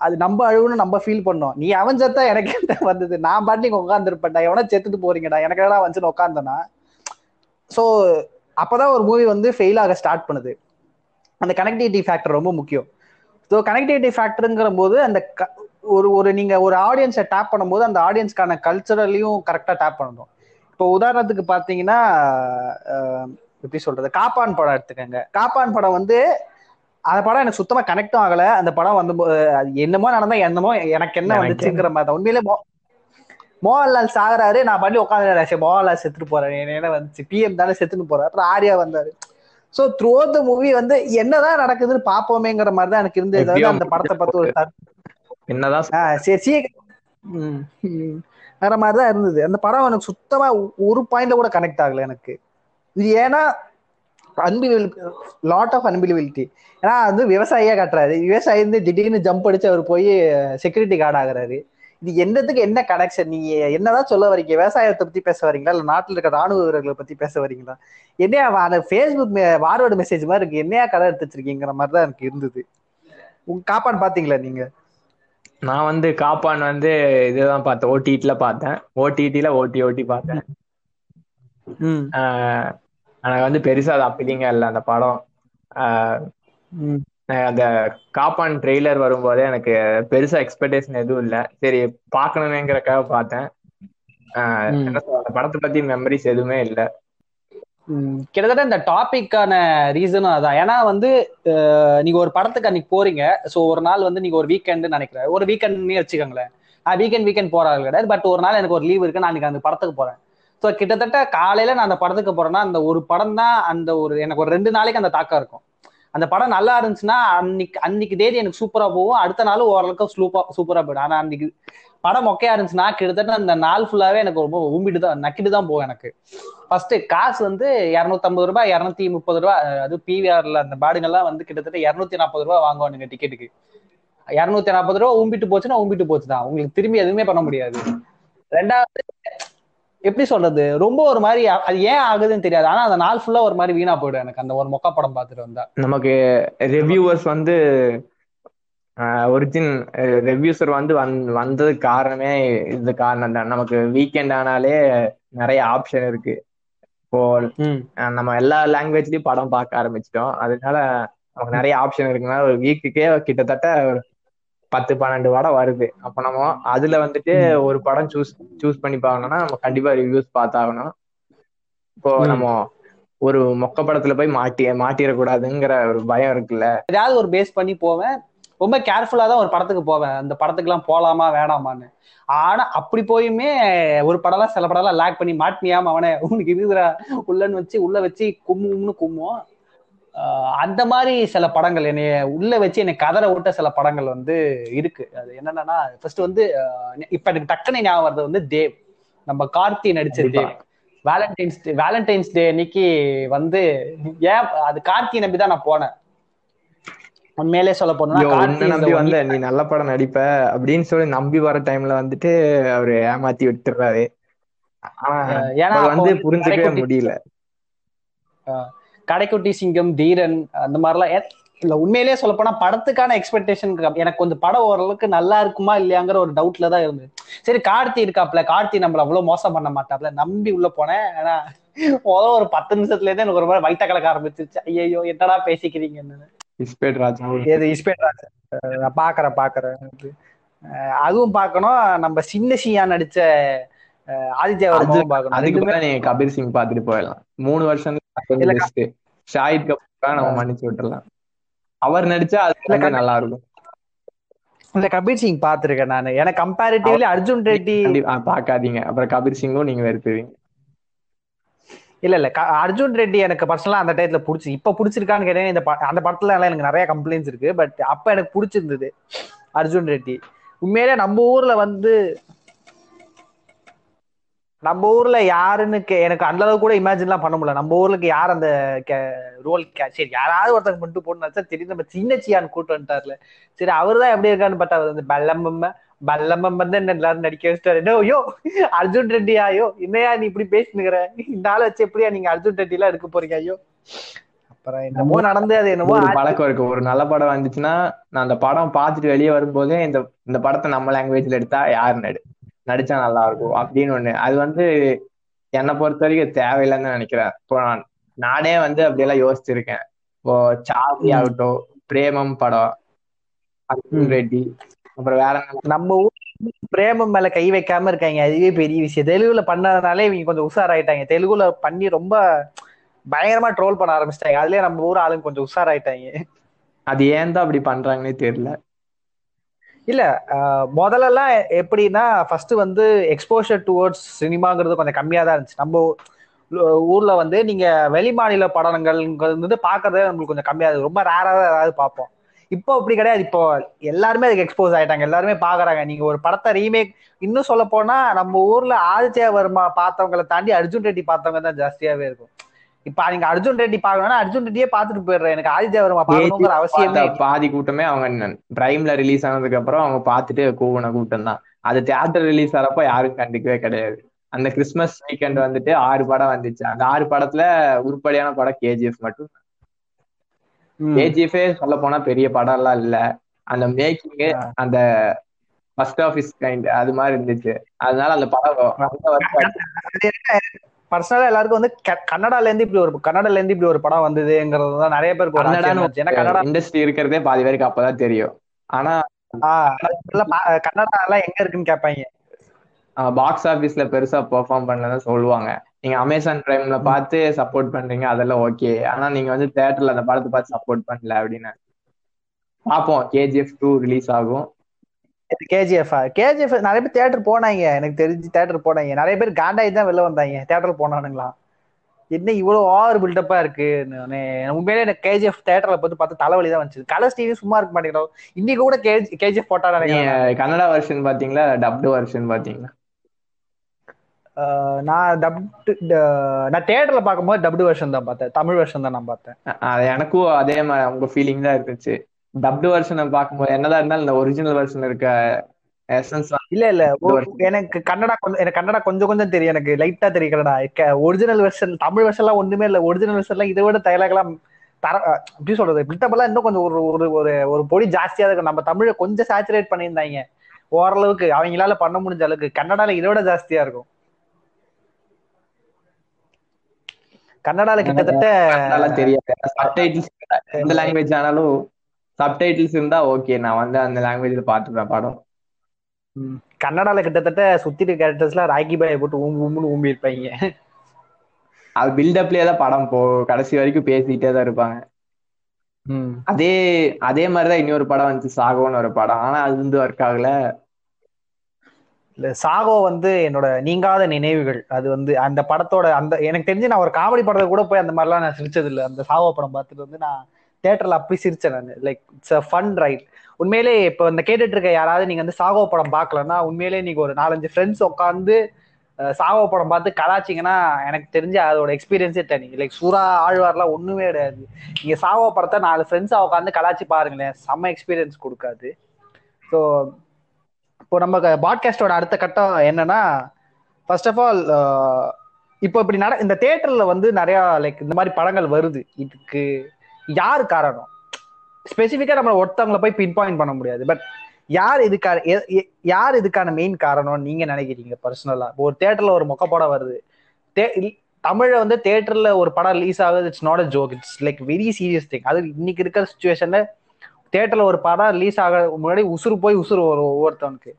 அது நம்ம அழுவுன்னு நம்ம ஃபீல் பண்ணோம். நீ அவன் செத்தா எனக்கு என்ன வந்தது? நான் பாட்டுக்கு உட்காந்துருப்பேன்டா எவனா செத்துட்டு போறீங்கடா. எனக்கு எல்லாம் வந்துச்சுன்னு உட்காந்தனா ஸோ அப்பதான் ஒரு மூவி வந்து ஃபெயில் ஆக ஸ்டார்ட் பண்ணுது. அந்த கனெக்டிவிட்டி ஃபேக்டர் ரொம்ப முக்கியம். ஸோ கனெக்டிவிட்டி ஃபேக்டருங்கிற போது அந்த க- ஒரு ஒரு நீங்க ஒரு ஆடியன்ஸை டேப் பண்ணும்போது அந்த ஆடியன்ஸ்க்கான கல்ச்சரலையும் கரெக்டாக டேப் பண்ணணும். இப்போ உதாரணத்துக்கு பார்த்தீங்கன்னா எப்படி சொல்றது? காப்பான் படம் எடுத்துக்கோங்க. காப்பான் படம் வந்து அந்த படம் எனக்கு சுத்தமா கனெக்டும் ஆகல. அந்த படம் வந்து என்னமோ நடந்தா என்னமோ எனக்கு என்ன வந்துச்சுங்கிற மாதிரி. உண்மையிலே மோகன்லால் சாகுறாரு நான் பண்ணி உட்காந்து மோகன்லால் செத்துட்டு போறேன். என்ன வந்துச்சு. பிஎம் தானே செத்துட்டு போறாரு. அப்புறம் ஆர்யா வந்தாரு. சோ த்ரூ த மூவி வந்து என்னதான் நடக்குதுன்னு பாப்போமேங்கிற மாதிரி தான் எனக்கு இருந்தது. அந்த படத்தை பார்த்து ஒரு என்னதான் சரி ம். வேற மாதிரிதான் இருந்தது. அந்த படம் எனக்கு சுத்தமா ஒரு பாயிண்ட்ல கூட கனெக்ட் ஆகல எனக்கு. இது ஏன்னா அன்பிலிபிலிட்டி லாட் ஆஃப் அன்பிலிபிலிட்டி ஏன்னா வந்து விவசாயியா காட்டுறாரு. விவசாயி வந்து திடீர்னு ஜம்ப் அடிச்சு அவர் போய் செக்யூரிட்டி கார்டு ஆகுறாரு. இது என்னத்துக்கு என்ன கனெக்ஷன் நீங்க என்னதான் சொல்ல வரீங்க விவசாயத்தை பத்தி பேச வரீங்களா இல்ல நாட்டுல இருக்க ராணுவ வீரர்களை பத்தி பேச வரீங்களா என்னையா அந்த ஃபேஸ்புக் வார்வர்டு மெசேஜ் மாதிரி இருக்கு. என்னையா கதை எடுத்து வச்சிருக்கீங்கிற மாதிரி தான் எனக்கு இருந்தது. உங்க காப்பான் பாத்தீங்களா நீங்க? நான் வந்து காப்பான் வந்து இதுதான் பார்த்தேன். ஓடிடில பார்த்தேன். ஓடிடில ஓட்டி ஓட்டி பார்த்தேன். எனக்கு வந்து பெருசா அது அப்பீலிங்கா இல்லை அந்த படம். அந்த காப்பான் ட்ரெய்லர் வரும்போதே எனக்கு பெருசா எக்ஸ்பெக்டேஷன் எதுவும் இல்லை. சரி பார்க்கணுமேங்கிறக்காக பார்த்தேன். என்ன அந்த படத்தை பத்தி மெமரிஸ் எதுவுமே இல்லை. கிட்டத்தட்ட இந்த டாபிக்கான ரீசனும் அதான். ஏன்னா வந்து நீங்க ஒரு படத்துக்கு அன்னைக்கு போறீங்க. ஸோ ஒரு நாள் வந்து நீங்க ஒரு வீக்கெண்ட் நினைக்கிறேன். ஒரு வீக்கெண்ட்னே வச்சுக்கோங்களேன். வீக்கெண்ட் வீக்கெண்ட் போறாங்க கிடையாது பட் ஒரு நாள் எனக்கு ஒரு லீவ் இருக்கு. நான் அன்னைக்கு அந்த படத்துக்கு போறேன். ஸோ கிட்டத்தட்ட காலையில நான் அந்த படத்துக்கு போறேன்னா அந்த ஒரு படம் தான் அந்த ஒரு எனக்கு ஒரு ரெண்டு நாளைக்கு அந்த தாக்கம் இருக்கும். அந்த படம் நல்லா இருந்துச்சுன்னா அன்னைக்கு அன்னைக்கு தேதி எனக்கு சூப்பரா போகும். அடுத்த நாள் ஓரளவுக்கு சூப்பா சூப்பரா போயிடும். ஆனா அன்னைக்கு படம் மொக்கையா இருந்துச்சுன்னா கிட்டத்தட்ட அந்த நாள் ஃபுல்லாவே எனக்கு ரொம்ப உம்பிட்டு தான் நக்கிட்டு தான் போகும் எனக்கு. ஃபர்ஸ்ட் காசு வந்து இரநூத்தம்பது ரூபாய் இரநூத்தி முப்பது ரூபாய் அது பிவிஆர்ல அந்த பாடுங்கள்லாம் வந்து கிட்டத்தட்ட இரநூத்தி நாற்பது ரூபாய் வாங்குவானுங்க டிக்கெட்டுக்கு இரநூத்தி நாற்பது ரூபாய் உம்பிட்டு போச்சுன்னா உம்பிட்டு போச்சு தான் உங்களுக்கு திரும்பி எதுவுமே பண்ண முடியாது. ரெண்டாவது எப்படி சொல்றது? ரொம்ப ஒரு மாதிரி அது ஏன் ஆகுதுன்னு தெரியாது. ஆனா அந்த நாள் ஃபுல்லா ஒரு மாதிரி வீணா போயிடும் எனக்கு. அந்த ஒரு மொக்க படம் பார்த்துட்டு வந்தா. நமக்கு ரிவ்யூவர்ஸ் வந்து ஒரிஜின் ரிவ்யூசர் வந்து வந் வந்ததுக்கு காரணமே இந்த காரணம் தான். நமக்கு வீக்கெண்ட் ஆனாலே நிறைய ஆப்ஷன் இருக்கு. இப்போ நம்ம எல்லா லாங்குவேஜ்லயும் படம் பார்க்க ஆரம்பிச்சிட்டோம். அதனால நமக்கு நிறைய ஆப்ஷன் இருக்குனால ஒரு வீக்குக்கே கிட்டத்தட்ட ஒரு பத்து பன்னெண்டு படம் வருது. அப்ப நம்ம அதுல வந்துட்டு. ஒரு படம் சூஸ் சூஸ் பண்ணி பார்க்கணும்னா நம்ம கண்டிப்பா ரிவ்யூஸ் பார்த்தாகணும். இப்போ. நம்ம ஒரு மொக்க படத்துல போய் மாட்டி மாட்டிடக்கூடாதுங்கிற ஒரு பயம் இருக்குல்ல? ஏதாவது ஒரு பேஸ் பண்ணி போவேன். ரொம்ப கேர்ஃபுல்லா தான் ஒரு படத்துக்கு போவேன். அந்த படத்துக்குலாம் போலாமா வேணாமான்னு. ஆனா அப்படி போயுமே ஒரு படம்லாம் சில படம்லாம் லேக் பண்ணி மாட்டினியாம அவனே உனக்கு இருக்குதுடா. உள்ளன்னு வச்சு உள்ள வச்சு கும்முன்னு கும்மும் அந்த மாதிரி சில படங்கள் என்னைய உள்ள வச்சு என்னை கதற விட்ட சில படங்கள் வந்து இருக்கு. அது என்னன்னா ஃபர்ஸ்ட் வந்து இப்ப எனக்கு டக்குனு ஞாபகம் வருது வந்து தேவ். நம்ம கார்த்தி நடிச்ச. Dev. Valentine's Day Valentine's Day அன்னைக்கு வந்து ஏன் அது கார்த்தி நம்பி தான் நான் போனேன். உண்மையிலே சொல்ல போனா நம்பி வந்த நீ நல்ல படம் நடிப்ப அப்படின்னு சொல்லி நம்பி வர டைம்ல வந்துட்டு அவரு ஏமாத்தி விட்டுறாரு. ஆனா வந்து புரிஞ்சுக்கவே முடியல. கடைக்குட்டி சிங்கம் தீரன் அந்த மாதிரிலாம் இல்ல உண்மையிலேயே சொல்ல போனா படத்துக்கான எக்ஸ்பெக்டேஷன் எனக்கு கொஞ்சம் படம் ஓரளவுக்கு நல்லா இருக்குமா இல்லையாங்கிற ஒரு டவுட்ல தான் இருந்தது. சரி கார்த்தி இருக்காப்ல கார்த்தி நம்மள அவ்வளவு மோசம் பண்ண மாட்டாப்ல நம்பி உள்ள போனேன். ஆனா முதல் ஒரு பத்து நிமிஷத்துல இருந்தே எனக்கு ஒரு மாதிரி வயிற்ற கலக்க ஆரம்பிச்சிருச்சு. ஐயோ என்னடா பேசிக்கிறீங்கன்னு. இஸ்பேட் ராஜா. ஏது இஸ்பேட் ராஜ்? பாக்குறேன் பாக்குறேன். அதுவும் பார்க்கணும் நம்ம சின்ன சியா நடிச்ச ஆதித்யா பார்க்கணும். அதுக்கு நீங்க கபீர் சிங் பாத்துட்டு போயிடலாம். மூணு வருஷம் ஷாஹித் கபூர் நம்ம மன்னிச்சு விட்டுறலாம். அவர் நடிச்சா அது நல்லா இருக்கும் இல்ல கபீர் சிங் பாத்திருக்கேன் நான். எனக்கு கம்பேரிட்டிவ்லி அர்ஜுன் ரெட்டி பாக்காதீங்க அப்புறம் கபீர் சிங்கும் நீங்க வெறுத்துவீங்க இல்ல இல்ல அர்ஜுன் ரெட்டி எனக்கு பர்சனலா அந்த டயத்துல பிடிச்சி இப்ப பிடிச்சிருக்கான்னு கேட்டீங்கன்னா இந்த அந்த படத்துல எல்லாம் எனக்கு நிறைய கம்ப்ளைண்ட்ஸ் இருக்கு. பட் அப்ப எனக்கு பிடிச்சிருந்தது அர்ஜுன் ரெட்டி. உண்மையிலே நம்ம ஊர்ல வந்து நம்ம ஊர்ல யாருன்னு எனக்கு அந்த அளவுக்கு கூட இமேஜின்லாம் பண்ண முடியல. நம்ம ஊர்லக்கு யார் அந்த ரோல் சரி யாராவது ஒருத்தங்க மட்டும் போட்டு தெரியும் நம்ம சின்ன சியான் கூட்டு வந்துட்டார்ல. சரி அவர் தான் எப்படி இருக்கான்னு பார்த்தா அவர் வந்து பல்லம்மம்ம பல்லம்மம் வந்து என்ன எல்லாரும் நடிக்க வச்சிட்டாரு. என்ன, ஐயோ அர்ஜுன் ரெட்டி ஐயோ என்னையா நீ இப்படி பேசினுக்கிற? இந்த ஆளை வச்சு எப்படியா நீங்க அர்ஜுன் ரெட்டி எல்லாம் எடுக்க போறீங்க? ஐயோ. அப்புறம் என்னமோ நடந்து அது என்னமோ. பழக்கம் இருக்கு. ஒரு நல்ல படம் வந்துச்சுன்னா நான் அந்த படம் பார்த்துட்டு வெளியே வரும்போதே இந்த இந்த படத்தை நம்ம லாங்குவேஜ்ல எடுத்தா யார் நடி நடிச்சா நல்லா இருக்கும் அப்படின்னு ஒண்ணு. அது வந்து என்னை பொறுத்த வரைக்கும் தேவையில்லைன்னு நினைக்கிறேன். இப்போ நான் நானே வந்து அப்படியெல்லாம் யோசிச்சிருக்கேன். இப்போ சார்லி. ஆகட்டும் பிரேமம் படம் அர்ஜுன். ரெட்டி அப்புறம் வேற நம்ம பிரேமம் மேல கை வைக்காம இருக்காங்க. அதுவே பெரிய விஷயம். தெலுங்குல பண்ணதுனாலே இவங்க கொஞ்சம் உஷாராயிட்டாங்க. தெலுங்குல பண்ணி ரொம்ப பயங்கரமா ட்ரோல் பண்ண ஆரம்பிச்சிட்டாங்க. அதுலயே நம்ம ஊர் ஆளுங்க கொஞ்சம் உஷாராயிட்டாங்க. அது ஏன் தான் அப்படி பண்றாங்கன்னே தெரியல. இல்ல முதல்லலாம் முதல்ல எல்லாம் எப்படின்னா ஃபர்ஸ்ட் வந்து எக்ஸ்போஷர் டுவர்ட்ஸ் சினிமாங்கிறது கொஞ்சம் கம்மியா தான் இருந்துச்சு. நம்ம ஊர்ல வந்து நீங்க வெளிமாநில படங்கள் வந்து பாக்குறதே நம்மளுக்கு கொஞ்சம் கம்மியா இருக்கு. ரொம்ப ரேரா தான் ஏதாவது பார்ப்போம். இப்போ அப்படி கிடையாது. இப்போ எல்லாருமே அதுக்கு எக்ஸ்போஸ் ஆயிட்டாங்க. எல்லாருமே பாக்குறாங்க. நீங்க ஒரு படத்தை ரீமேக் இன்னும் சொல்ல போனா நம்ம ஊர்ல ஆதித்யா வர்மா பார்த்தவங்களை தாண்டி அர்ஜுன் ரெட்டி பார்த்தவங்க தான் ஜாஸ்தியாவே இருக்கும். இப்ப நீங்க அர்ஜுன் ரெட்டி பாக்கணும்னா அர்ஜுன் ரெட்டியே பார்த்துட்டு போயிடுறேன். எனக்கு ஆதித்யா வர்மா பார்க்கணுங்கிற அவசியமே பாதி கூட்டமே அவங்க பிரைம்ல ரிலீஸ் ஆனதுக்கு அப்புறம் அவங்க பார்த்துட்டு கூவன கூட்டம் தான். அது தியேட்டர் ரிலீஸ் ஆறப்ப யாரும் கண்டுக்கவே கிடையாது. அந்த கிறிஸ்மஸ் வீக்கெண்ட் வந்துட்டு ஆறு படம் வந்துச்சு. அந்த ஆறு படத்துல உருப்படியான படம் கேஜிஎஃப் மட்டும். கேஜிஎஃபே சொல்ல போனா பெரிய படம் எல்லாம் இல்ல. அந்த மேக்கிங் அந்த ஃபர்ஸ்ட் ஆஃபீஸ் கைண்ட் அது மாதிரி இருந்துச்சு. அதனால அந்த படம் பர்சனலா எல்லாருக்கும் வந்து கன்னடால இருந்து இப்படி ஒரு கன்னடால இருந்து இப்படி ஒரு படம் வந்ததுங்கிறது தான் நிறைய பேருக்கு. ஏன்னா கன்னடா இண்டஸ்ட்ரி இருக்கிறதே பாதி பேருக்கு அப்பதான் தெரியும். ஆனா கன்னடா எல்லாம் எங்க இருக்குன்னு கேட்பாங்க. பாக்ஸ் ஆபீஸ்ல பெருசா பெர்ஃபார்ம் பண்ணலன்னு சொல்லுவாங்க. நீங்க அமேசான் பிரைம்ல பார்த்து சப்போர்ட் பண்றீங்க அதெல்லாம் ஓகே ஆனா நீங்க வந்து தியேட்டர்ல அந்த படத்தை பார்த்து சப்போர்ட் பண்ணல அப்படின்னு. பார்ப்போம். கேஜிஎஃப் டூ ரிலீஸ் ஆகும். கேஜிஎஃப் கேஜிஎஃப் நிறைய பேர் தியேட்டர் போனாங்க. எனக்கு தெரிஞ்சு தியேட்டர் போனாங்க. நிறைய பேர் காண்டாயி தான் வெளில வந்தாங்க. தியேட்டர் போனானுங்களா? என்ன இவ்வளவு ஓவர் பில்டப்பா இருக்கு? உண்மையிலே எனக்கு கேஜிஎஃப் தியேட்டர்ல பார்த்து பார்த்து தலைவலி தான் வந்துச்சு. கலர்ஸ் டிவி சும்மா இருக்க மாட்டேங்கிறோம் இன்னைக்கு கூட கேஜிஎஃப் போட்டா நினைக்கிறேன் கன்னடா வெர்ஷன் பாத்தீங்களா டப்டு வெர்ஷன் பாத்தீங்களா நான் டப்டு நான் தியேட்டர்ல பார்க்கும்போது டப்டு வெர்ஷன் தான் பார்த்தேன். தமிழ் வெர்ஷன் தான் நான் பார்த்தேன். அது எனக்கும் அதே மாதிரி உங்க ஃபீலிங் தான் இருந்துச்சு. டப்டு வெர்ஷனை பார்க்கும்போது என்னதான் இருந்தாலும் இந்த ஒரிஜினல் வெர்ஷன் இருக்க எசன்ஸ் இல்ல இல்ல. எனக்கு கன்னடா கொஞ்சம் எனக்கு கன்னடா கொஞ்சம் கொஞ்சம் தெரியும். எனக்கு லைட்டா தெரியும் கன்னடா ஒரிஜினல் வெர்ஷன் தமிழ் வெர்ஷன்லாம் ஒண்ணுமே இல்ல. ஒரிஜினல் வெர்ஷன்லாம் இதை விட டைலாக்லாம் தர எப்படி சொல்றது? பில்டப்லாம் இன்னும் கொஞ்சம் ஒரு ஒரு ஒரு ஒரு பொடி ஜாஸ்தியா இருக்கும். நம்ம தமிழை கொஞ்சம் சேச்சுரேட் பண்ணியிருந்தாங்க. ஓரளவுக்கு அவங்களால பண்ண முடிஞ்ச அளவுக்கு. கன்னடால இதை விட ஜாஸ்தியா இருக்கும். கன்னடால கிட்டத்தட்ட தெரியாது. எந்த லாங்குவேஜ் ஆனாலும் சப்டைட்டில்ஸ் இருந்தா ஓகே நான் வந்து அந்த லாங்குவேஜ்ல பாத்துப்பேன் படம். கன்னடால கிட்டத்தட்ட சுத்திட்டு கேரக்டர்ஸ்லாம் ராக்கி பாயை போட்டு ஊம்பு ஊம்புன்னு ஊம்பி இருப்பாங்க அது பில்டப்லயே தான் படம் போ கடைசி வரைக்கும் பேசிக்கிட்டே தான் இருப்பாங்க. அதே அதே மாதிரிதான் இன்னொரு படம் வந்துச்சு சாகோன்னு ஒரு படம். ஆனா அது வந்து ஒர்க் ஆகல. இந்த சாகோ வந்து என்னோட நீங்காத நினைவுகள். அது வந்து அந்த படத்தோட அந்த எனக்கு தெரிஞ்சு நான் ஒரு காமெடி படத்தை கூட போய் அந்த மாதிரிலாம் நான் சிரிச்சது இல்லை அந்த சாகோ படம் பார்த்துட்டு வந்து நான் தேட்டர்ல அப்படி சிரிச்சேன் நான். Like it's a fun right உண்மையிலே இப்போ இந்த கேட்டுட்டு இருக்க யாராவது நீங்க வந்து சாகோ படம் பார்க்கலன்னா உண்மையிலே நீங்க ஒரு நாலஞ்சு ஃப்ரெண்ட்ஸ் உட்காந்து சாகோ படம் பார்த்து கலாச்சிங்கன்னா எனக்கு தெரிஞ்சு அதோட எக்ஸ்பீரியன்ஸே தனி. லைக் சூறா ஆழ்வார்லாம் ஒண்ணுமே கிடையாது. நீங்க சாகோ படத்தை நாலு ஃப்ரெண்ட்ஸாக உட்காந்து கலாச்சி பாருங்களேன். செம்ம எக்ஸ்பீரியன்ஸ் கொடுக்காது. ஸோ இப்போ நம்ம பாட்காஸ்டோட அடுத்த கட்டம் என்னன்னா ஃபர்ஸ்ட் ஆஃப் ஆல் இப்போ இப்படி நட இந்த தேட்டர்ல வந்து நிறைய லைக் இந்த மாதிரி படங்கள் வருது. இதுக்கு யார் காரணம்? ஸ்பெசிஃபிக்கா நம்ம ஒருத்தவங்களை போய் பின் பாயிண்ட் பண்ண முடியாது. பட் யார் இதுக்கான யார் இதுக்கான மெயின் காரணம் நீங்க நினைக்கிறீங்க பர்சனலா ஒரு தேட்டர்ல ஒரு மொக்க படம் வருது. தே- தமிழ்ல வந்து தேட்டர்ல ஒரு படம் ரிலீஸ் ஆகுது. It's not a joke it's like very serious thing அது இன்னைக்கு இருக்கிற சுச்சுவேஷன்ல தேட்டர்ல ஒரு படம் ரிலீஸ் ஆக முன்னாடி உசுறு போய் உசுறு வரும் ஒவ்வொருத்தவனுக்கு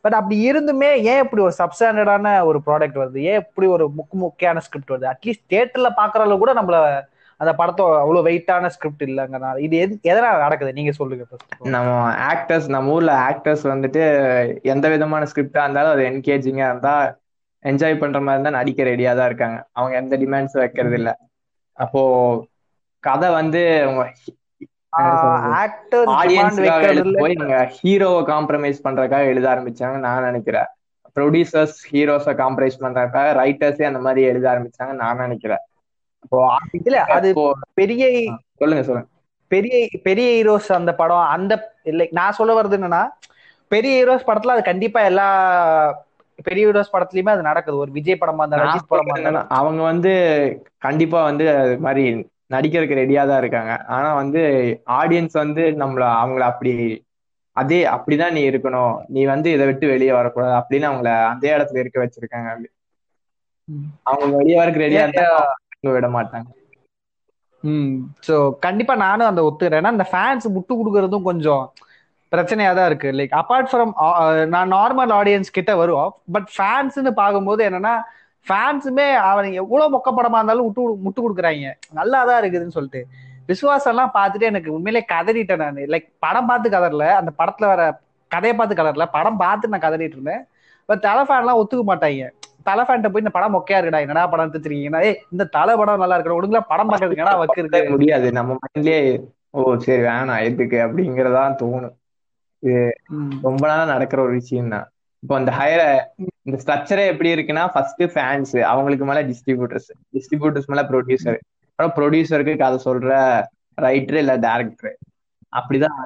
பட் அப்படி இருந்துமே ஏன் இப்படி ஒரு சப்ஸ்டாண்டர்டான ஒரு ப்ராடக்ட் வருது? ஏன் இப்படி ஒரு முக்கு முக்கியான ஸ்கிரிப்ட் வருது? அட்லீஸ்ட் தேட்டர்ல பாக்குற அளவு கூட நம்மள அந்த படத்தோ அவ்வளவு வெயிட்டான ஸ்கிரிப்ட் இல்லைங்கனால இது எது- எதனால நடக்குது? நீங்க சொல்லுங்க. நம்ம ஆக்டர்ஸ் நம்ம ஊர்ல ஆக்டர்ஸ் வந்துட்டு எந்த விதமான ஸ்கிரிப்டா இருந்தாலும் அது என்கேஜிங்கா இருந்தா என்ஜாய் பண்ற மாதிரி இருந்தா நடிக்க ரெடியா தான் இருக்காங்க. அவங்க எந்த டிமாண்ட்ஸும் வைக்கிறது இல்ல. அப்போ கதை வந்து அவங்க போய் இவங்க ஹீரோவை காம்ப்ரமைஸ் பண்றதுக்காக எழுத ஆரம்பிச்சாங்க நான் நினைக்கிறேன். ப்ரொடியூசர்ஸ் ஹீரோஸை காம்ப்ரமைஸ் பண்றதுக்காக ரைட்டர்ஸே அந்த மாதிரி எழுத ஆரம்பிச்சாங்க நான் நினைக்கிறேன். இப்போ இல்ல அது பெரிய சொல்லுங்க சொல்லுங்க. பெரிய பெரிய ஹீரோஸ் அந்த படம் அந்த லைக் நான் சொல்ல வர்றது என்னன்னா பெரிய ஹீரோஸ் படத்துல அது கண்டிப்பா எல்லா பெரிய ஹீரோஸ் படத்துலயுமே அது நடக்குது. ஒரு விஜய் படமா இருந்தாலும் அஜித் படமா இருந்தாலும். அவங்க வந்து கண்டிப்பா வந்து அது மாதிரி நடிக்கிறதுக்கு ரெடியா தான் இருக்காங்க. ஆனா வந்து ஆடியன்ஸ் வந்து நம்மள அவங்கள அப்படி அதே அப்படிதான் நீ இருக்கணும். நீ வந்து இதை விட்டு வெளியே வரக்கூடாது அப்படின்னு அவங்கள அதே இடத்துல இருக்க வச்சிருக்காங்க. அவங்க வெளியே வரக்கு ரெடியா இருந்தா விட மாட்டாங்க. ம். ஸோ கண்டிப்பா நானும் அந்த ஒத்துக்கிறேன். ஏன்னா இந்த ஃபேன்ஸ் முட்டு கொடுக்கறதும் கொஞ்சம் பிரச்சனையா தான் இருக்கு லைக் அப்பார்ட் ஃப்ரம் நான் நார்மல் ஆடியன்ஸ் கிட்ட வருவோம். பட் ஃபேன்ஸ்னு பார்க்கும்போது என்னன்னா ஃபேன்ஸுமே அவன் எவ்வளவு மொக்க படமா இருந்தாலும் விட்டு கொடு- முட்டு கொடுக்குறாங்க. நல்லா தான் இருக்குதுன்னு சொல்லிட்டு. விசுவாசம்லாம் பார்த்துட்டு எனக்கு உண்மையிலே கதறிட்டேன் நான். லைக் படம் பார்த்து கதறல. அந்த படத்துல வர கதையை பார்த்து கதறல. படம் பார்த்து நான் கதறிட்டு இருந்தேன். பட் தலை ஃபேன்லாம் ஒத்துக்க மாட்டாங்க. தலை ஃபேன்ட்ட போய் இந்த படம் மொக்கையா இருக்குடா என்னடா படம் எடுத்துருக்கீங்கன்னா ஏய் இந்த தலை படம் நல்லா இருக்கணும் ஒழுங்குல படம் பார்க்கறதுக்கு என்னடா வக்கு இருக்கு? முடியாது. நம்ம மைண்ட்லயே ஓ சரி வேணாம் எதுக்கு? அப்படிங்கறதா தோணும். ம். ரொம்ப நாளா நடக்கிற ஒரு விஷயம் தான் இப்போ இந்த ஹையர இந்த ஸ்ட்ரக்சரே எப்படி இருக்குன்னா ஃபர்ஸ்ட் ஃபேன்ஸ் அவங்களுக்கு மேல டிஸ்ட்ரிபியூட்டர்ஸ் டிஸ்ட்ரிபியூட்டர்ஸ் மேல ப்ரொடியூசர் அப்புறம் ப்ரொடியூசருக்கு கதை சொல்ற ரைட்டர் இல்ல டேரக்டர் அப்படிதான்.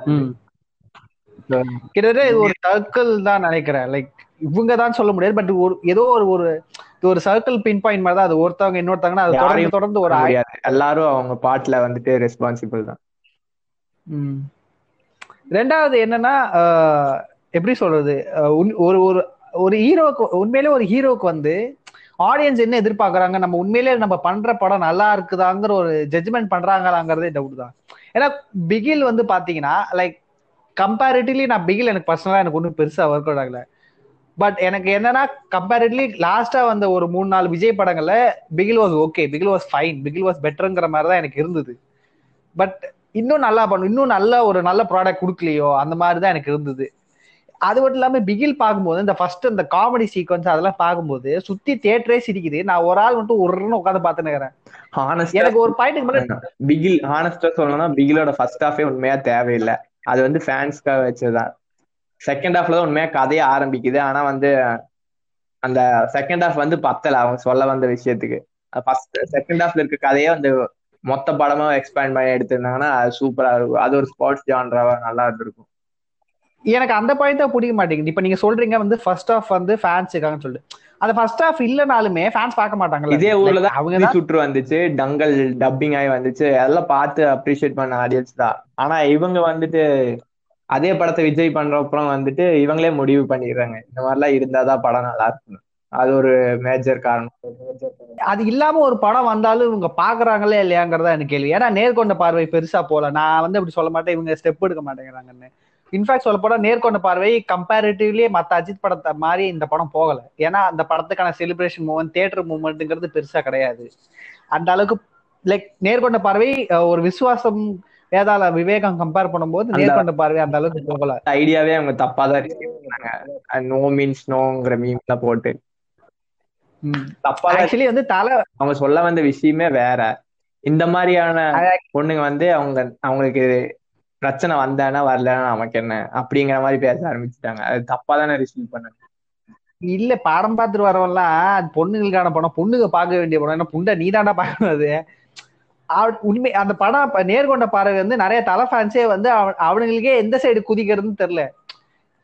கிட்டத்தட்ட இது ஒரு சர்க்கிள் தான் நினைக்கிறேன். லைக் இவங்க தான் சொல்ல முடியாது. பட் ஒரு ஏதோ ஒரு ஒரு ஒரு சர்க்கிள் பின் பாயிண்ட் மாதிரி தான். அது ஒருத்தவங்க இன்னொருத்தவங்கன்னா அது தொடர்ந்து தொடர்ந்து ஒரு எல்லாரும் அவங்க பாட்டுல வந்துட்டு ரெஸ்பான்சிபிள் தான். ரெண்டாவது என்னன்னா எப்படி சொல்றது? ஒரு ஒரு ஒரு ஹீரோக்கு உண்மையிலே ஒரு ஹீரோக்கு வந்து ஆடியன்ஸ் என்ன எதிர்பார்க்கறாங்க? நம்ம உண்மையிலே நம்ம பண்ற படம் நல்லா இருக்குதாங்கிற ஒரு ஜட்ஜ்மெண்ட் பண்றாங்களாங்கிறதே டவுட் தான். ஏன்னா பிகில் வந்து பாத்தீங்கன்னா லைக் கம்பேரிட்டிவ்லி நான் பிகில் எனக்கு பர்சனலா எனக்கு ஒன்றும் பெருசா ஒர்க் அவுட் ஆகல. பட் எனக்கு என்னன்னா கம்பேரிட்டிவ்லி லாஸ்டா வந்த ஒரு மூணு நாலு விஜய் படங்கள்ல Bigil was okay Bigil was fine Bigil was பெட்டருங்கிற மாதிரி தான் எனக்கு இருந்தது. பட் இன்னும் நல்லா பண்ணும் இன்னும் நல்ல ஒரு நல்ல ப்ராடக்ட் கொடுக்கலையோ அந்த மாதிரி தான் எனக்கு இருந்தது. அது மட்டும் இல்லாம பிகில் பார்க்கும்போது இந்த ஃபர்ஸ்ட் இந்த காமெடி சீக்வன்ஸ் அதெல்லாம் பார்க்கும்போது சுத்தி தியேட்டரே சிரிக்குது. நான் ஒரு ஆள் மட்டும் ஒரு உட்காந்து பார்த்துன்னு ஹானஸ்டா எனக்கு ஒரு மேல பிகில் ஹானஸ்டா சொல்லணும்னா பிகிலோட ஃபர்ஸ்ட் ஹாஃபே உண்மையா தேவையில்லை. அது வந்து ஃபேன்ஸ்க்காக வச்சதுதான். செகண்ட் ஹாஃப்ல தான் உண்மையா கதையே ஆரம்பிக்குது. ஆனா வந்து அந்த செகண்ட் ஹாஃப் வந்து பத்தல அவங்க சொல்ல வந்த விஷயத்துக்கு. ஃபர்ஸ்ட் செகண்ட் ஹாஃப்ல இருக்க கதையே வந்து மொத்த படமா எக்ஸ்பேண்ட் பண்ணி எடுத்திருந்தாங்கன்னா அது சூப்பரா இருக்கும். அது ஒரு ஸ்போர்ட்ஸ் ஜான்ராவா நல்லா இருந்திருக்கும். எனக்கு அந்த பாயிண்ட் தான் பிடிக்க மாட்டேங்குது. இப்ப நீங்க சொல்றீங்க வந்து ஃபர்ஸ்ட் ஹாஃப் வந்து ஃபேன்ஸ் இருக்காங்கன்னு சொல்லிட்டு. அந்த ஃபர்ஸ்ட் ஹாஃப் இல்லனாலுமே ஃபேன்ஸ் பார்க்க மாட்டாங்கல்ல. இதே ஊர்ல அவங்க தான் சுற்று வந்துச்சு டங்கல் டப்பிங் ஆகி வந்துச்சு. அதெல்லாம் பார்த்து அப்ரிஷியேட் பண்ண ஆடியன்ஸ் தான். ஆனா இவங்க வந்துட்டு அதே படத்தை விஜய் பண்ற அப்புறம் வந்துட்டு இவங்களே முடிவு பண்ணிடுறாங்க. இந்த மாதிரிலாம் இருந்தாதான் படம் நல்லா இருக்கும் அது ஒரு மேஜர் காரணம். அது இல்லாம ஒரு படம் வந்தாலும் இவங்க பாக்குறாங்களே இல்லையாங்கிறதா எனக்கு கேள்வி. ஏன்னா நேர்கொண்ட பார்வை பெருசா போல நான் வந்து அப்படி சொல்ல மாட்டேன். இவங்க ஸ்டெப் எடுக்க மாட்டேங்கிறாங்கன்னு. இன்ஃபேக்ட் சொல்ல போனா நேர்கொண்ட பார்வை கம்பேரிட்டிவ்லி மத்த அஜித் படத்தை மாதிரி இந்த படம் போகல. ஏன்னா அந்த படத்துக்கான செலிப்ரேஷன் மூமெண்ட் தியேட்டர் மூமெண்ட்ங்கிறது பெருசா கிடையாது. அந்த அளவுக்கு லைக் நேர்கொண்ட பார்வை ஒரு விசுவாசம் வேதாள விவேகம் கம்பேர் பண்ணும்போது நேர்கொண்ட பார்வை அந்த அளவுக்கு போகல. ஐடியாவே அவங்க தப்பா தான் ரிசீவ் பண்ணாங்க நோ மீன்ஸ் நோங்கிற மீம்ல போட்டு. தப்பா ஆக்சுவலி வந்து தலை அவங்க சொல்ல வந்த விஷயமே வேற. இந்த மாதிரியான பொண்ணுங்க வந்து அவங்க அவங்களுக்கு பிரச்சனை வந்தானா வரலன்னா நமக்கு என்ன? அப்படிங்கிற மாதிரி பேச ஆரம்பிச்சுட்டாங்க. அது தப்பா தானே ரிசீவ் பண்ணாங்க இல்ல படம் பார்த்துட்டு வரவெல்லாம் பொண்ணுங்களுக்கான படம் பொண்ணுங்க பார்க்க வேண்டிய படம் ஏன்னா புண்டை நீதாண்டா பார்க்கணும் அது. உண்மை அந்த படம் நேர்கொண்ட பாறை வந்து நிறைய தலை ஃபேன்ஸே வந்து அவனுங்களுக்கே எந்த சைடு குதிக்கிறதுன்னு தெரியல.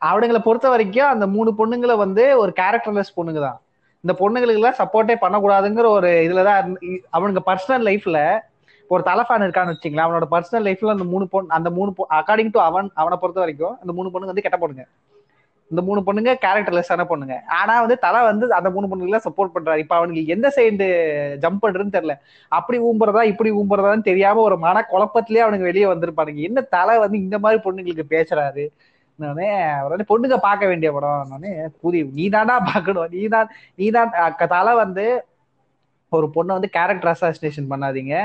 அவனுங்களை பொறுத்த வரைக்கும் அந்த மூணு பொண்ணுங்களை வந்து ஒரு கேரக்டர்லெஸ் பொண்ணுங்க தான் இந்த பொண்ணுங்களுக்கு எல்லாம் சப்போர்ட்டே பண்ணக்கூடாதுங்கிற ஒரு இதுலதான் இருந்து- அவனுங்க பர்சனல் லைஃப்ல ஒரு தலை ஃபேன் இருக்கான்னு வச்சுங்களேன் அவனோட பர்சனல் லைஃப்ல அந்த மூணு பொண்ணு அந்த மூணு அக்கார்டிங் டு அவன் அவனை பொறுத்த வரைக்கும் அந்த மூணு பொண்ணுங்க வந்து கெட்ட பொண்ணுங்க. இந்த மூணு பொண்ணுங்க கேரக்டர்லெஸ்ஸான பொண்ணுங்க. ஆனா வந்து தலை வந்து அந்த மூணு பொண்ணுங்கள சப்போர்ட் பண்றாரு. இப்ப அவனுக்கு எந்த சைடு ஜம்ப் பண்றதுன்னு தெரியல. அப்படி ஊம்புறதா இப்படி ஊம்புறதான்னு தெரியாம ஒரு மன குழப்பத்திலேயே அவனுக்கு வெளியே வந்திருப்பானுங்க. என்ன தலை வந்து இந்த மாதிரி பொண்ணுங்களுக்கு பேசுறாரு? நானே பொண்ணுங்க பார்க்க வேண்டிய படம். நானே புதி நீ தானா பார்க்கணும். நீ தான் நீ தான். அக்க தலை வந்து ஒரு பொண்ணை வந்து கேரக்டர் அசாசினேஷன் பண்ணாதீங்க.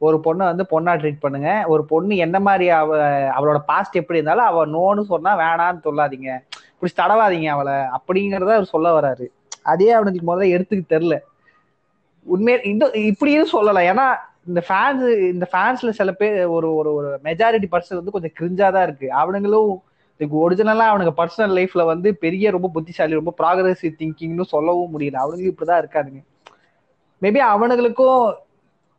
ஒரு பொண்ணை வந்து பொண்ணா ட்ரீட் பண்ணுங்க. ஒரு பொண்ணு என்ன மாதிரி அவ அவளோட பாஸ்ட் எப்படி இருந்தாலும் அவ நோன்னு சொன்னா வேணான்னு சொல்லாதீங்க. இப்படி தடவாதீங்க அவளை அப்படிங்கிறத அவர் சொல்ல வராரு. அதே அவனுக்கு முதல்ல எடுத்துக்க தெரில உண்மையே இந்த இப்படியும் சொல்லலாம். ஏன்னா இந்த ஃபேன்ஸ் இந்த ஃபேன்ஸ்ல சில பேர் ஒரு ஒரு ஒரு மெஜாரிட்டி பர்சன் வந்து கொஞ்சம் கிரிஞ்சா தான் இருக்கு. அவனுங்களும் ஒரிஜினலா அவனுக்கு பர்சனல் லைஃப்ல வந்து பெரிய ரொம்ப புத்திசாலி ரொம்ப ப்ராக்ரஸிவ் திங்கிங்னு சொல்லவும் முடியல. அவனுக்கு இப்படிதான் இருக்காதுங்க மேபி அவனுங்களுக்கும்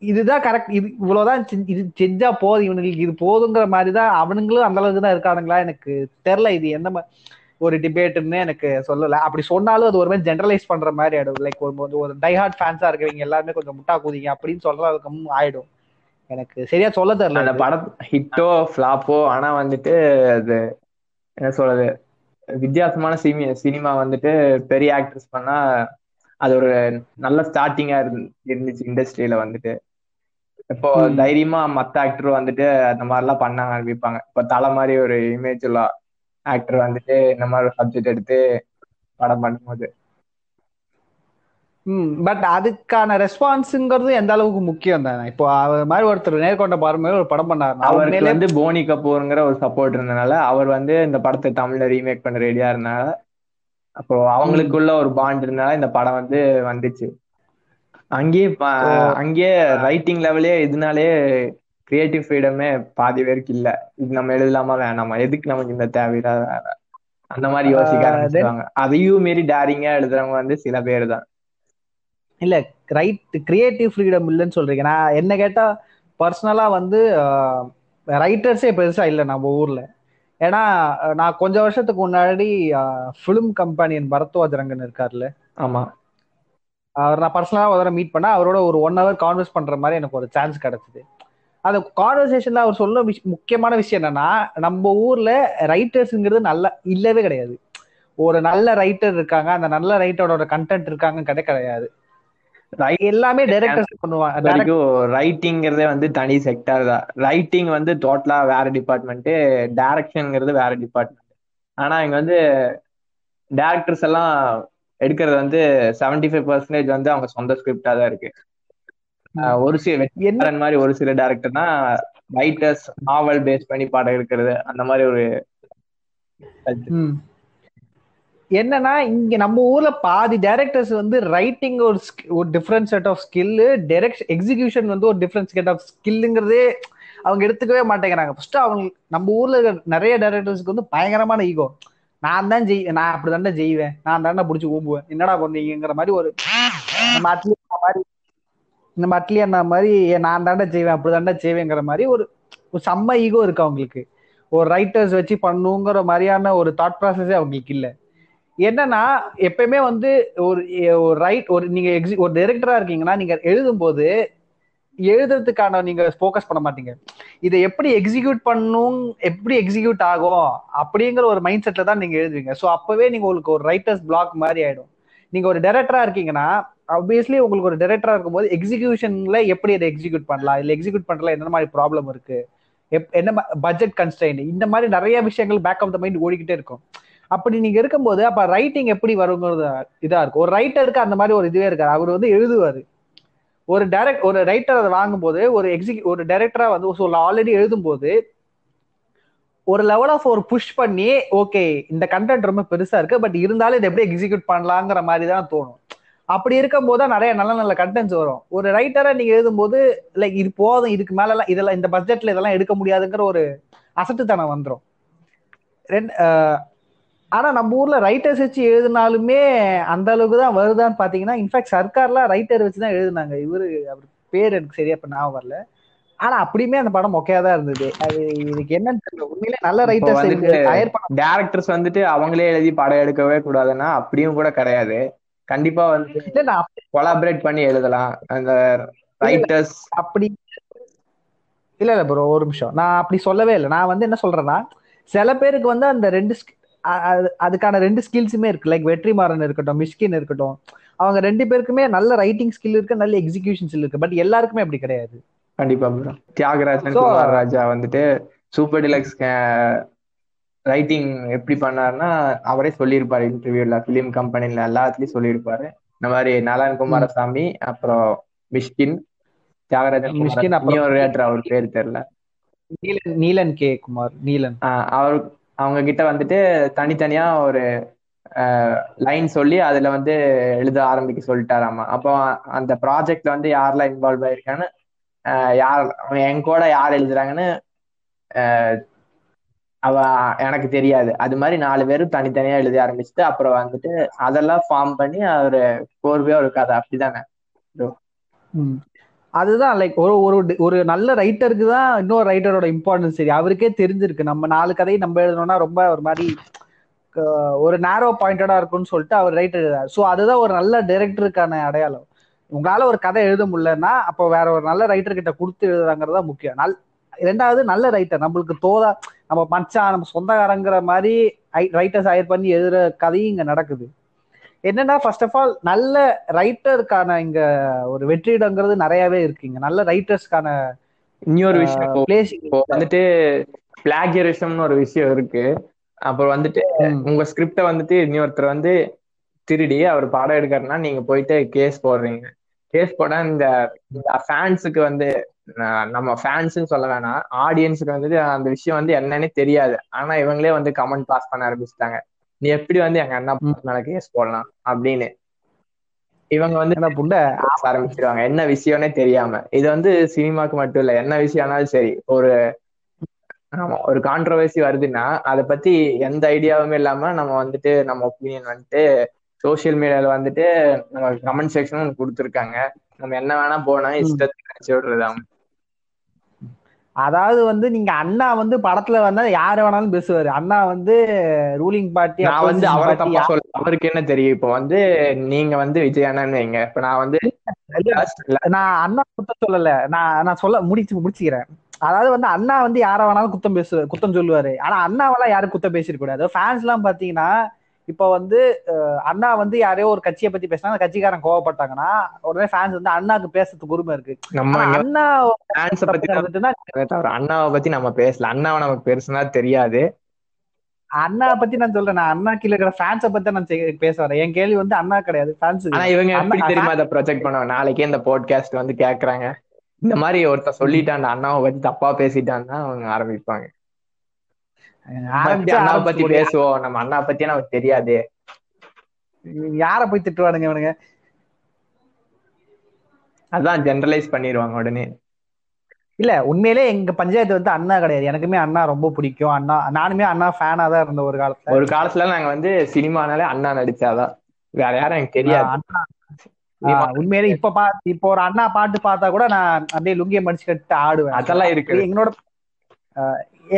இதுதான் கரெக்ட் இது இவ்வளவுதான் இது செஞ்சா போதும். இவனுங்களுக்கு இது போதுங்கிற மாதிரி தான் அவனுங்களும் அந்த அளவுக்கு தான் இருக்கானுங்களா எனக்கு தெரில இது எந்த மாதிரி ஒரு டிபேட்னு எனக்கு சொல்லல. அப்படி சொன்னாலும் அது ஒரு மாதிரி ஜெனரலைஸ் பண்ற மாதிரி ஆயிடும். லைக் ஒரு ஒரு- டைஹார்ட் ஃபேன்ஸா இருக்கிறவங்க எல்லாருமே கொஞ்சம் முட்டா கூதிங்க அப்படின்னு சொல்றதுக்கும் ஆயிடும். எனக்கு சரியா சொல்ல அந்த தெரியல படம் ஹிட்டோ ஃபிளாப்போ ஆனா வந்துட்டு அது என்ன சொல்றது? வித்தியாசமான சினி சினிமா வந்துட்டு பெரிய ஆக்டர்ஸ் பண்ணா அது ஒரு நல்ல ஸ்டார்டிங்கா இருந்துச்சு இண்டஸ்ட்ரியில வந்துட்டு. இப்போ. தைரியமா மத்த ஆக்டர் வந்துட்டு அந்த மாதிரிலாம் பண்ண ஆரம்பிப்பாங்க இப்போ தலை மாதிரி ஒரு இமேஜ் உள்ள ஆக்டர் வந்துட்டு இந்த மாதிரி சப்ஜெக்ட் எடுத்து படம் பண்ணும்போது. ம் பட் அதுக்கான ரெஸ்பான்ஸுங்கிறது எந்த அளவுக்கு முக்கியம் தானே? இப்போ அவர் மாதிரி ஒருத்தர் நேர்கொண்ட பார்வை ஒரு படம் பண்ணாரு அவருக்கு வந்து போனி கபூருங்கிற ஒரு சப்போர்ட் இருந்தனால அவர் வந்து இந்த படத்தை தமிழ்ல ரீமேக் பண்ண ரெடியா இருந்தனால அப்போ அவங்களுக்குள்ள ஒரு பாண்ட் இருந்தனால இந்த படம் வந்து வந்துச்சு. அங்கேயே. அங்கேயே ரைட்டிங் லெவலே இதனாலே கிரியேட்டிவ் ஃப்ரீடமே பாதி பேருக்கு இல்ல. இது நம்ம எழுதலாமா வேணாமா? எதுக்கு நமக்கு இந்த தேவையில்லாத அந்த மாதிரி யோசிக்க ஆரம்பிச்சிருவாங்க. அதையும் மீறி டேரிங்கா எழுதுறவங்க வந்து சில பேர் தான் இல்ல ரைட் கிரியேட்டிவ் ஃப்ரீடம் இல்லைன்னு சொல்றீங்க. நான் என்ன கேட்டா பர்சனலா வந்து ரைட்டர்ஸே பெருசா இல்லை நம்ம ஊர்ல. ஏன்னா நான் கொஞ்ச வருஷத்துக்கு முன்னாடி ஃபிலிம் கம்பெனியன் பரத்வாஜ் ரங்கன் இருக்கார்ல. ஆமா. அவர் நான் பர்சனலாக ஒரு மீட் பண்ண அவரோட ஒரு ஒன் ஹவர் கான்வர்ஸ் பண்ற மாதிரி எனக்கு ஒரு சான்ஸ் கிடைச்சது. அந்த கான்வர்சேஷன்ல அவர் சொல்ல முக்கியமான விஷயம் என்னன்னா நம்ம ஊர்ல ரைட்டர்ஸ்ங்கிறது நல்ல இல்லவே கிடையாது. ஒரு நல்ல ரைட்டர் இருக்காங்க அந்த நல்ல ரைட்டரோட கண்டென்ட் இருக்காங்க கிடை கிடையாது. எல்லாமே டைரக்டர்ஸ் பண்ணுவாங்க ரைட்டிங்கிறதே வந்து தனி செக்டார் தான். ரைட்டிங் வந்து டோட்டலா வேற டிபார்ட்மெண்ட் டைரக்ஷன்ங்கிறது வேற டிபார்ட்மெண்ட் ஆனா இங்க வந்து டேரக்டர்ஸ் எல்லாம் எடுக்கிறது வந்து 75% ஃபைவ் பர்சன்டேஜ் வந்து அவங்க சொந்த ஸ்கிரிப்டா தான் இருக்கு. ஒரு சில என்ன? மாதிரி ஒரு சில டேரக்டர்னா ரைட்டர்ஸ் நாவல் பேஸ் பண்ணி படம் எடுக்கிறது அந்த மாதிரி ஒரு. என்னன்னா இங்க நம்ம ஊர்ல பாதி டைரக்டர்ஸ் வந்து ரைட்டிங் ஒரு ஒரு different set of skill direct execution வந்து ஒரு டிஃப்ரெண்ட் செட் ஆஃப் ஸ்கில்லுங்கிறதே அவங்க எடுத்துக்கவே மாட்டேங்கிறாங்க. ஃபர்ஸ்ட் அவங்க நம்ம ஊர்ல இருக்கிற நிறைய டைரக்டர்ஸ்க்கு வந்து பயங்கரமான ஈகோ நான் தான் ஜெய் நான் அப்படி தானே செய்வேன் நான் தானே பிடிச்சி ஊம்புவேன் என்னடா பண்ணீங்கிற மாதிரி ஒரு நம்ம மாதிரி இந்த மட்லி அண்ணா மாதிரி நான் தாண்டா செய்வேன் அப்படி தாண்டா செய்வேங்கிற மாதிரி ஒரு ஒரு செம்ம ஈகோ இருக்கு அவங்களுக்கு. ஒரு ரைட்டர்ஸ் வச்சு பண்ணுங்கிற மாதிரியான ஒரு தாட் ப்ராசஸே அவங்களுக்கு இல்லை. என்னன்னா எப்பயுமே வந்து ஒரு ஒரு ரைட் ஒரு நீங்க எக்ஸி ஒரு டைரக்டரா இருக்கீங்கன்னா நீங்க எழுதும்போது எழுதுறதுக்கான நீங்க ஃபோக்கஸ் பண்ண மாட்டீங்க. இதை எப்படி எக்ஸிக்யூட் பண்ணும் எப்படி எக்ஸிக்யூட் ஆகும் அப்படிங்கிற ஒரு மைண்ட் செட்ல தான் நீங்க எழுதுவீங்க. ஸோ அப்பவே நீங்க உங்களுக்கு ஒரு ரைட்டர்ஸ் பிளாக் மாதிரி ஆயிடும். நீங்க ஒரு டைரக்டரா இருக்கீங்கன்னா ஆப்வியஸ்லி உங்களுக்கு ஒரு டைரக்டரா இருக்கும்போது எக்ஸிகியூஷன்ல எப்படி அதை எக்ஸிக்யூட் பண்ணலாம்? இல்ல எக்ஸிக்யூட் பண்றதுல என்ன மாதிரி ப்ராப்ளம் இருக்கு? எப்- என்ன பட்ஜெட் கன்ஸ்டைன் இந்த மாதிரி நிறைய விஷயங்கள் பேக் ஆஃப் த மைண்ட் ஓடிக்கிட்டே இருக்கும். அப்படி நீங்க இருக்கும்போது அப்ப ரைட்டிங் எப்படி வருங்கிறது இதா இருக்கும். ஒரு ரைட்டருக்கு அந்த மாதிரி ஒரு இதுவே இருக்காது. அவர் வந்து எழுதுவாரு. ஒரு டைரக்ட் ஒரு ரைட்டர் அதை வாங்கும்போது ஒரு எக்ஸிக் ஒரு டைரக்டரா வந்து ஆல்ரெடி எழுதும்போது ஒரு லெவல் ஆஃப் ஒரு புஷ் பண்ணி ஓகே இந்த கண்டென்ட் ரொம்ப பெருசா இருக்கு பட் இருந்தாலும் இதை எப்படி எக்ஸிக்யூட் பண்ணலாங்கிற மாதிரி தான் தோணும். அப்படி இருக்கும்போது தான் நிறைய நல்ல நல்ல கண்டென்ட்ஸ் வரும். ஒரு ரைட்டரா நீங்க எழுதும்போது லைக் இது போதும் இதுக்கு மேல எல்லாம் இதெல்லாம் இந்த பட்ஜெட்ல இதெல்லாம் எடுக்க முடியாதுங்கிற ஒரு அசட்டுத்தனம் வந்துடும் ரெண்டு ஆனா நம்ம ஊர்ல ரைட்டர்ஸ் வச்சு எழுதினாலுமே அந்த அளவுக்கு தான் வருதான்னு பாத்தீங்கன்னா இன்ஃபேக்ட் சர்க்கார்லாம் ரைட்டர் வச்சு தான் எழுதினாங்க. இவரு அவர் பேர் எனக்கு சரியா இப்ப ஞாபகம் வரல. ஆனா அப்படியுமே அந்த படம் மொக்கையா தான் இருந்தது. அது இதுக்கு என்னன்னு தெரியல. உண்மையிலே நல்ல ரைட்டர்ஸ் டேரக்டர்ஸ் வந்துட்டு அவங்களே எழுதி படம் எடுக்கவே கூடாதுன்னா அப்படியும் கூட கிடையாது. கண்டிப்பா வந்து கொலாபரேட் பண்ணி எழுதலாம். அந்த ரைட்டர்ஸ் அப்படி இல்ல இல்ல ப்ரோ ஒரு நிமிஷம். நான் அப்படி சொல்லவே இல்லை. நான் வந்து என்ன சொல்றேன்னா சில பேருக்கு வந்து அந்த ரெண்டு அதுக்கான ரெண்டு ஸ்கில்ஸுமே இருக்கு. லைக் வெற்றிமாறன் இருக்கட்டும் மிஷ்கின் இருக்கட்டும். அவங்க ரெண்டு பேருக்குமே நல்ல ரைட்டிங் ஸ்கில் இருக்கு நல்ல எக்ஸிகியூஷன் ஸ்கில் இருக்கு. பட் எல்லாருக்குமே அப்படி கிடையாது. கண்டிப்பா bro. தியாகராஜன் குமார் ராஜா வந்துட்டு சூப்பர் டிலக்ஸ் ரைட்டிங் எப்படி பண்ணாருன்னா அவரே சொல்லியிருப்பாரு இன்டர்வியூல பிலிம் கம்பெனில எல்லாத்துலயும் சொல்லியிருப்பாரு. இந்த மாதிரி நலன் குமாரசாமி அப்புறம் மிஷ்கின் தியாகராஜன் மிஷ்கின் அப்புறம் இன்னொரு ரேட்டர் அவர் பேர் தெரியல. நீலன் நீலன் கே குமார் நீலன். ஆஹ் அவர் அவங்க கிட்ட வந்துட்டு தனித்தனியா ஒரு லைன் சொல்லி அதுல வந்து எழுத ஆரம்பிக்க சொல்லிட்டாராமா. அப்போ அந்த ப்ராஜெக்ட்ல வந்து யாரெல்லாம் இன்வால்வ் ஆயிருக்கான்னு யார் அவன் என் கூட யார் எழுதுறாங்கன்னு அவ எனக்கு தெரியாது. அது மாதிரி நாலு பேரும் தனித்தனியா எழுத ஆரம்பிச்சுட்டு அப்புறம் வந்துட்டு அதெல்லாம் ஃபார்ம் பண்ணி ஒரு கோர்வையா ஒரு கதை. அப்படிதானே ம். அதுதான் லைக் ஒரு ஒரு ஒரு நல்ல ரைட்டருக்கு தான் இன்னொரு ரைட்டரோட இம்பார்ட்டன்ஸ் சரி. அவருக்கே தெரிஞ்சிருக்கு. நம்ம நாலு கதையை நம்ம எழுதணும்னா ரொம்ப ஒரு மாதிரி ஒரு நேரோ பாயிண்டடா இருக்கும்னு சொல்லிட்டு அவர் ரைட்டர் எழுதாரு ஸோ அதுதான் ஒரு நல்ல டைரக்டருக்கான அடையாளம். உங்களால ஒரு கதை எழுத முடியலன்னா அப்போ வேற ஒரு நல்ல ரைட்டர் கிட்ட கொடுத்து எழுதுறாங்கிறது தான் முக்கியம். நல் ரெண்டாவது நல்ல ரைட்டர் நம்மளுக்கு தோதா நம்ம மச்சான் நம்ம சொந்தக்காரங்கிற மாதிரி ரைட்டர்ஸ் ஹயர் பண்ணி எழுதுற கதையும் இங்க நடக்குது. என்னன்னா ஃபர்ஸ்ட் ஆஃப் ஆல் நல்ல ரைட்டருக்கான இங்க ஒரு வெற்றிடங்கிறது நிறையவே இருக்குங்க நல்ல ரைட்டர்ஸ்க்கான இன்னொரு விஷயம் பிளேஸ் வந்துட்டு பிளாகியரிசம்னு ஒரு விஷயம் இருக்கு. அப்புறம் வந்துட்டு உங்க ஸ்கிரிப்ட வந்துட்டு இன்னொருத்தர் வந்து திருடி அவர் படம் எடுக்காருன்னா நீங்க போயிட்டு கேஸ் போடுறீங்க. கேஸ் போட இந்த ஃபேன்ஸுக்கு வந்து நம்ம ஃபேன்ஸ்னு சொல்ல வேணாம். ஆடியன்ஸுக்கு வந்துட்டு அந்த விஷயம் வந்து என்னன்னே தெரியாது. ஆனா இவங்களே வந்து கமெண்ட் பாஸ் பண்ண ஆரம்பிச்சிட்டாங்க. நீ எப்படி வந்து எங்க அண்ணா மேல கேஸ் போடலாம் அப்படின்னு. இவங்க வந்து என்ன புண்டை? பேச ஆரம்பிச்சிருவாங்க. என்ன விஷயம்னே தெரியாம. இது வந்து சினிமாக்கு மட்டும் இல்ல என்ன விஷயம்னாலும் சரி. ஒரு ஆமா ஒரு கான்ட்ரவர்சி வருதுன்னா அதை பத்தி எந்த ஐடியாவுமே இல்லாம நம்ம வந்துட்டு நம்ம ஒப்பீனியன் வந்துட்டு சோஷியல் மீடியால வந்துட்டு நம்ம கமெண்ட் செக்ஷன் கொடுத்துருக்காங்க. நம்ம என்ன வேணா போனா இஷ்டத்துக்கு நினைச்சு அதாவது வந்து நீங்க அண்ணா வந்து படத்துல வந்தா யாரு வேணாலும் பேசுவாரு. அண்ணா வந்து ரூலிங் பார்ட்டி நான் வந்து அவரை தப்பா சொல்ல அவருக்கு என்ன தெரியும்? இப்போ வந்து நீங்க வந்து விஜய் அண்ணன் வைங்க. இப்ப நான் வந்து நான் அண்ணா குத்தம் சொல்லல. நான் நான் சொல்ல முடிச்சு முடிச்சுக்கிறேன். அதாவது வந்து அண்ணா வந்து யார வேணாலும் குத்தம் பேசு குத்தம் சொல்லுவாரு. ஆனா அண்ணாவெல்லாம் யாரும் குத்தம் பேசிருக்க கூடாது ஃபேன்ஸ் எல்லாம் பாத்தீங்கன்னா இப்ப வந்து அண்ணா வந்து யாரையோ ஒரு கட்சியை பத்தி பேசினா அந்த கட்சிக்காரன் கோவப்பட்டாங்கன்னா உடனே ஃபேன்ஸ் வந்து அண்ணாக்கு பேசுறதுக்கு உரிமை இருக்கு. நம்ம அண்ணா அண்ணாவை பத்தி நம்ம பேசல. அண்ணாவை நமக்கு பெருசுனா தெரியாது. அண்ணா பத்தி நான் சொல்றேன். நான் அண்ணா கீழ இருக்கிற ஃபேன்ஸ பத்தி நான் பேச வரேன். என் கேள்வி வந்து அண்ணா கிடையாது ஃபேன்ஸ் ஆனா இவங்க எப்படி தெரியுமா அதை ப்ரொஜெக்ட் பண்ணுவாங்க? நாளைக்கே இந்த போட்காஸ்ட் வந்து கேக்குறாங்க. இந்த மாதிரி ஒருத்தர் சொல்லிட்டான் அண்ணாவை பத்தி தப்பா பேசிட்டான்னா அவங்க ஆரம்பிப்பாங்க. அண்ணாவை பத்தி பேசுவோம். நம்ம அண்ணா பத்தி நமக்கு தெரியாது. யார போய் திட்டுவானுங்க இவனுங்க? அதான் ஜெனரலைஸ் பண்ணிடுவாங்க உடனே. இல்ல உண்மையிலே எங்க பஞ்சாயத்து வந்து அண்ணா கிடையாது. எனக்குமே அண்ணா ரொம்ப பிடிக்கும். அண்ணா நானுமே அண்ணா ஃபேனா தான் இருந்த ஒரு காலத்துல. ஒரு காலத்துல நாங்க வந்து சினிமானாலே அண்ணா நடிச்சாதான். வேற யாரும் எனக்கு தெரியாது. உண்மையிலே இப்ப பா இப்போ ஒரு அண்ணா பாட்டு பார்த்தா கூட நான் அப்படியே லுங்கிய மடிச்சு கட்டு ஆடுவேன். அதெல்லாம் இருக்கு. எங்களோட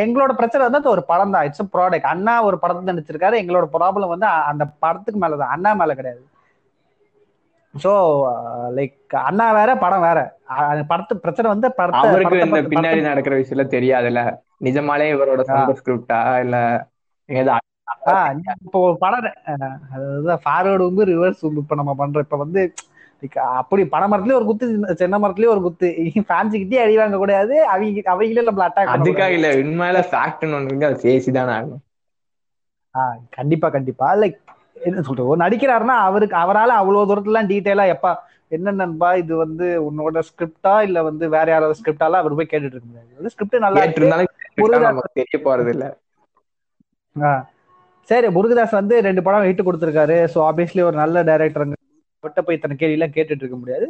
எங்களோட பிரச்சனை வந்து ஒரு படம் தான். இட்ஸ் ப்ராடக்ட் அண்ணா ஒரு படத்தை நடிச்சிருக்காரு. எங்களோட ப்ராப்ளம் வந்து அந்த படத்துக்கு மேலதான் அண்ணா மேல கிடையாது. ஸோ லைக் அண்ணா வேற படம் வேற. அந்த படத்து பிரச்சனை வந்து படத்தை அவருக்கு இந்த பின்னாடி நடக்கிற விஷயம்ல தெரியாதுல்ல? நிஜமாலே இவரோட ஸ்கிரிப்டா இல்ல இப்போ படம் அதுதான் ஃபார்வர்டு உம்பு ரிவர்ஸ் உம்பு இப்ப நம்ம பண்றோம். இப்ப வந்து அப்படி பனை மரத்துலயே ஒரு குத்து சின்ன- மரத்துலயே ஒரு குத்து. ஃபேன்ஸுக்கிட்டே அடி வாங்க கூடாது. அவங்க அவங்களே நம்மள அட்டாக் அதுக்காக இல்ல உண்மையில ஃபேக்ட்னு ஒண்ணு இருக்கு. அதை பேசிதானே ஆகணும். ஆஹ் கண்டிப்பா கண்டிப்பா. லைக் என்ன சொல்றது? ஒரு நடிக்கிறாருன்னா அவருக்கு அவரால அவ்வளவு தூரத்துல டீட்டெயிலா எப்ப என்ன நண்பா இது வந்து உன்னோட ஸ்கிரிப்டா இல்ல வந்து வேற யாராவது ஸ்கிரிப்டாலாம் அவர் போய் கேட்டுட்டு இருக்க முடியாது. ஸ்கிரிப்ட் நல்லா கேட்டு இருந்தாலும் தெரிய போறது இல்ல. சரி முருகதாஸ் வந்து ரெண்டு படம் ஹிட் கொடுத்துருக்காரு. ஸோ ஆப்வியஸ்லி ஒரு நல்ல டைரக்டருங்க விட்ட போய் இத்தனை கேள்வி எல்லாம் கேட்டுட்டு இருக்க முடியாது.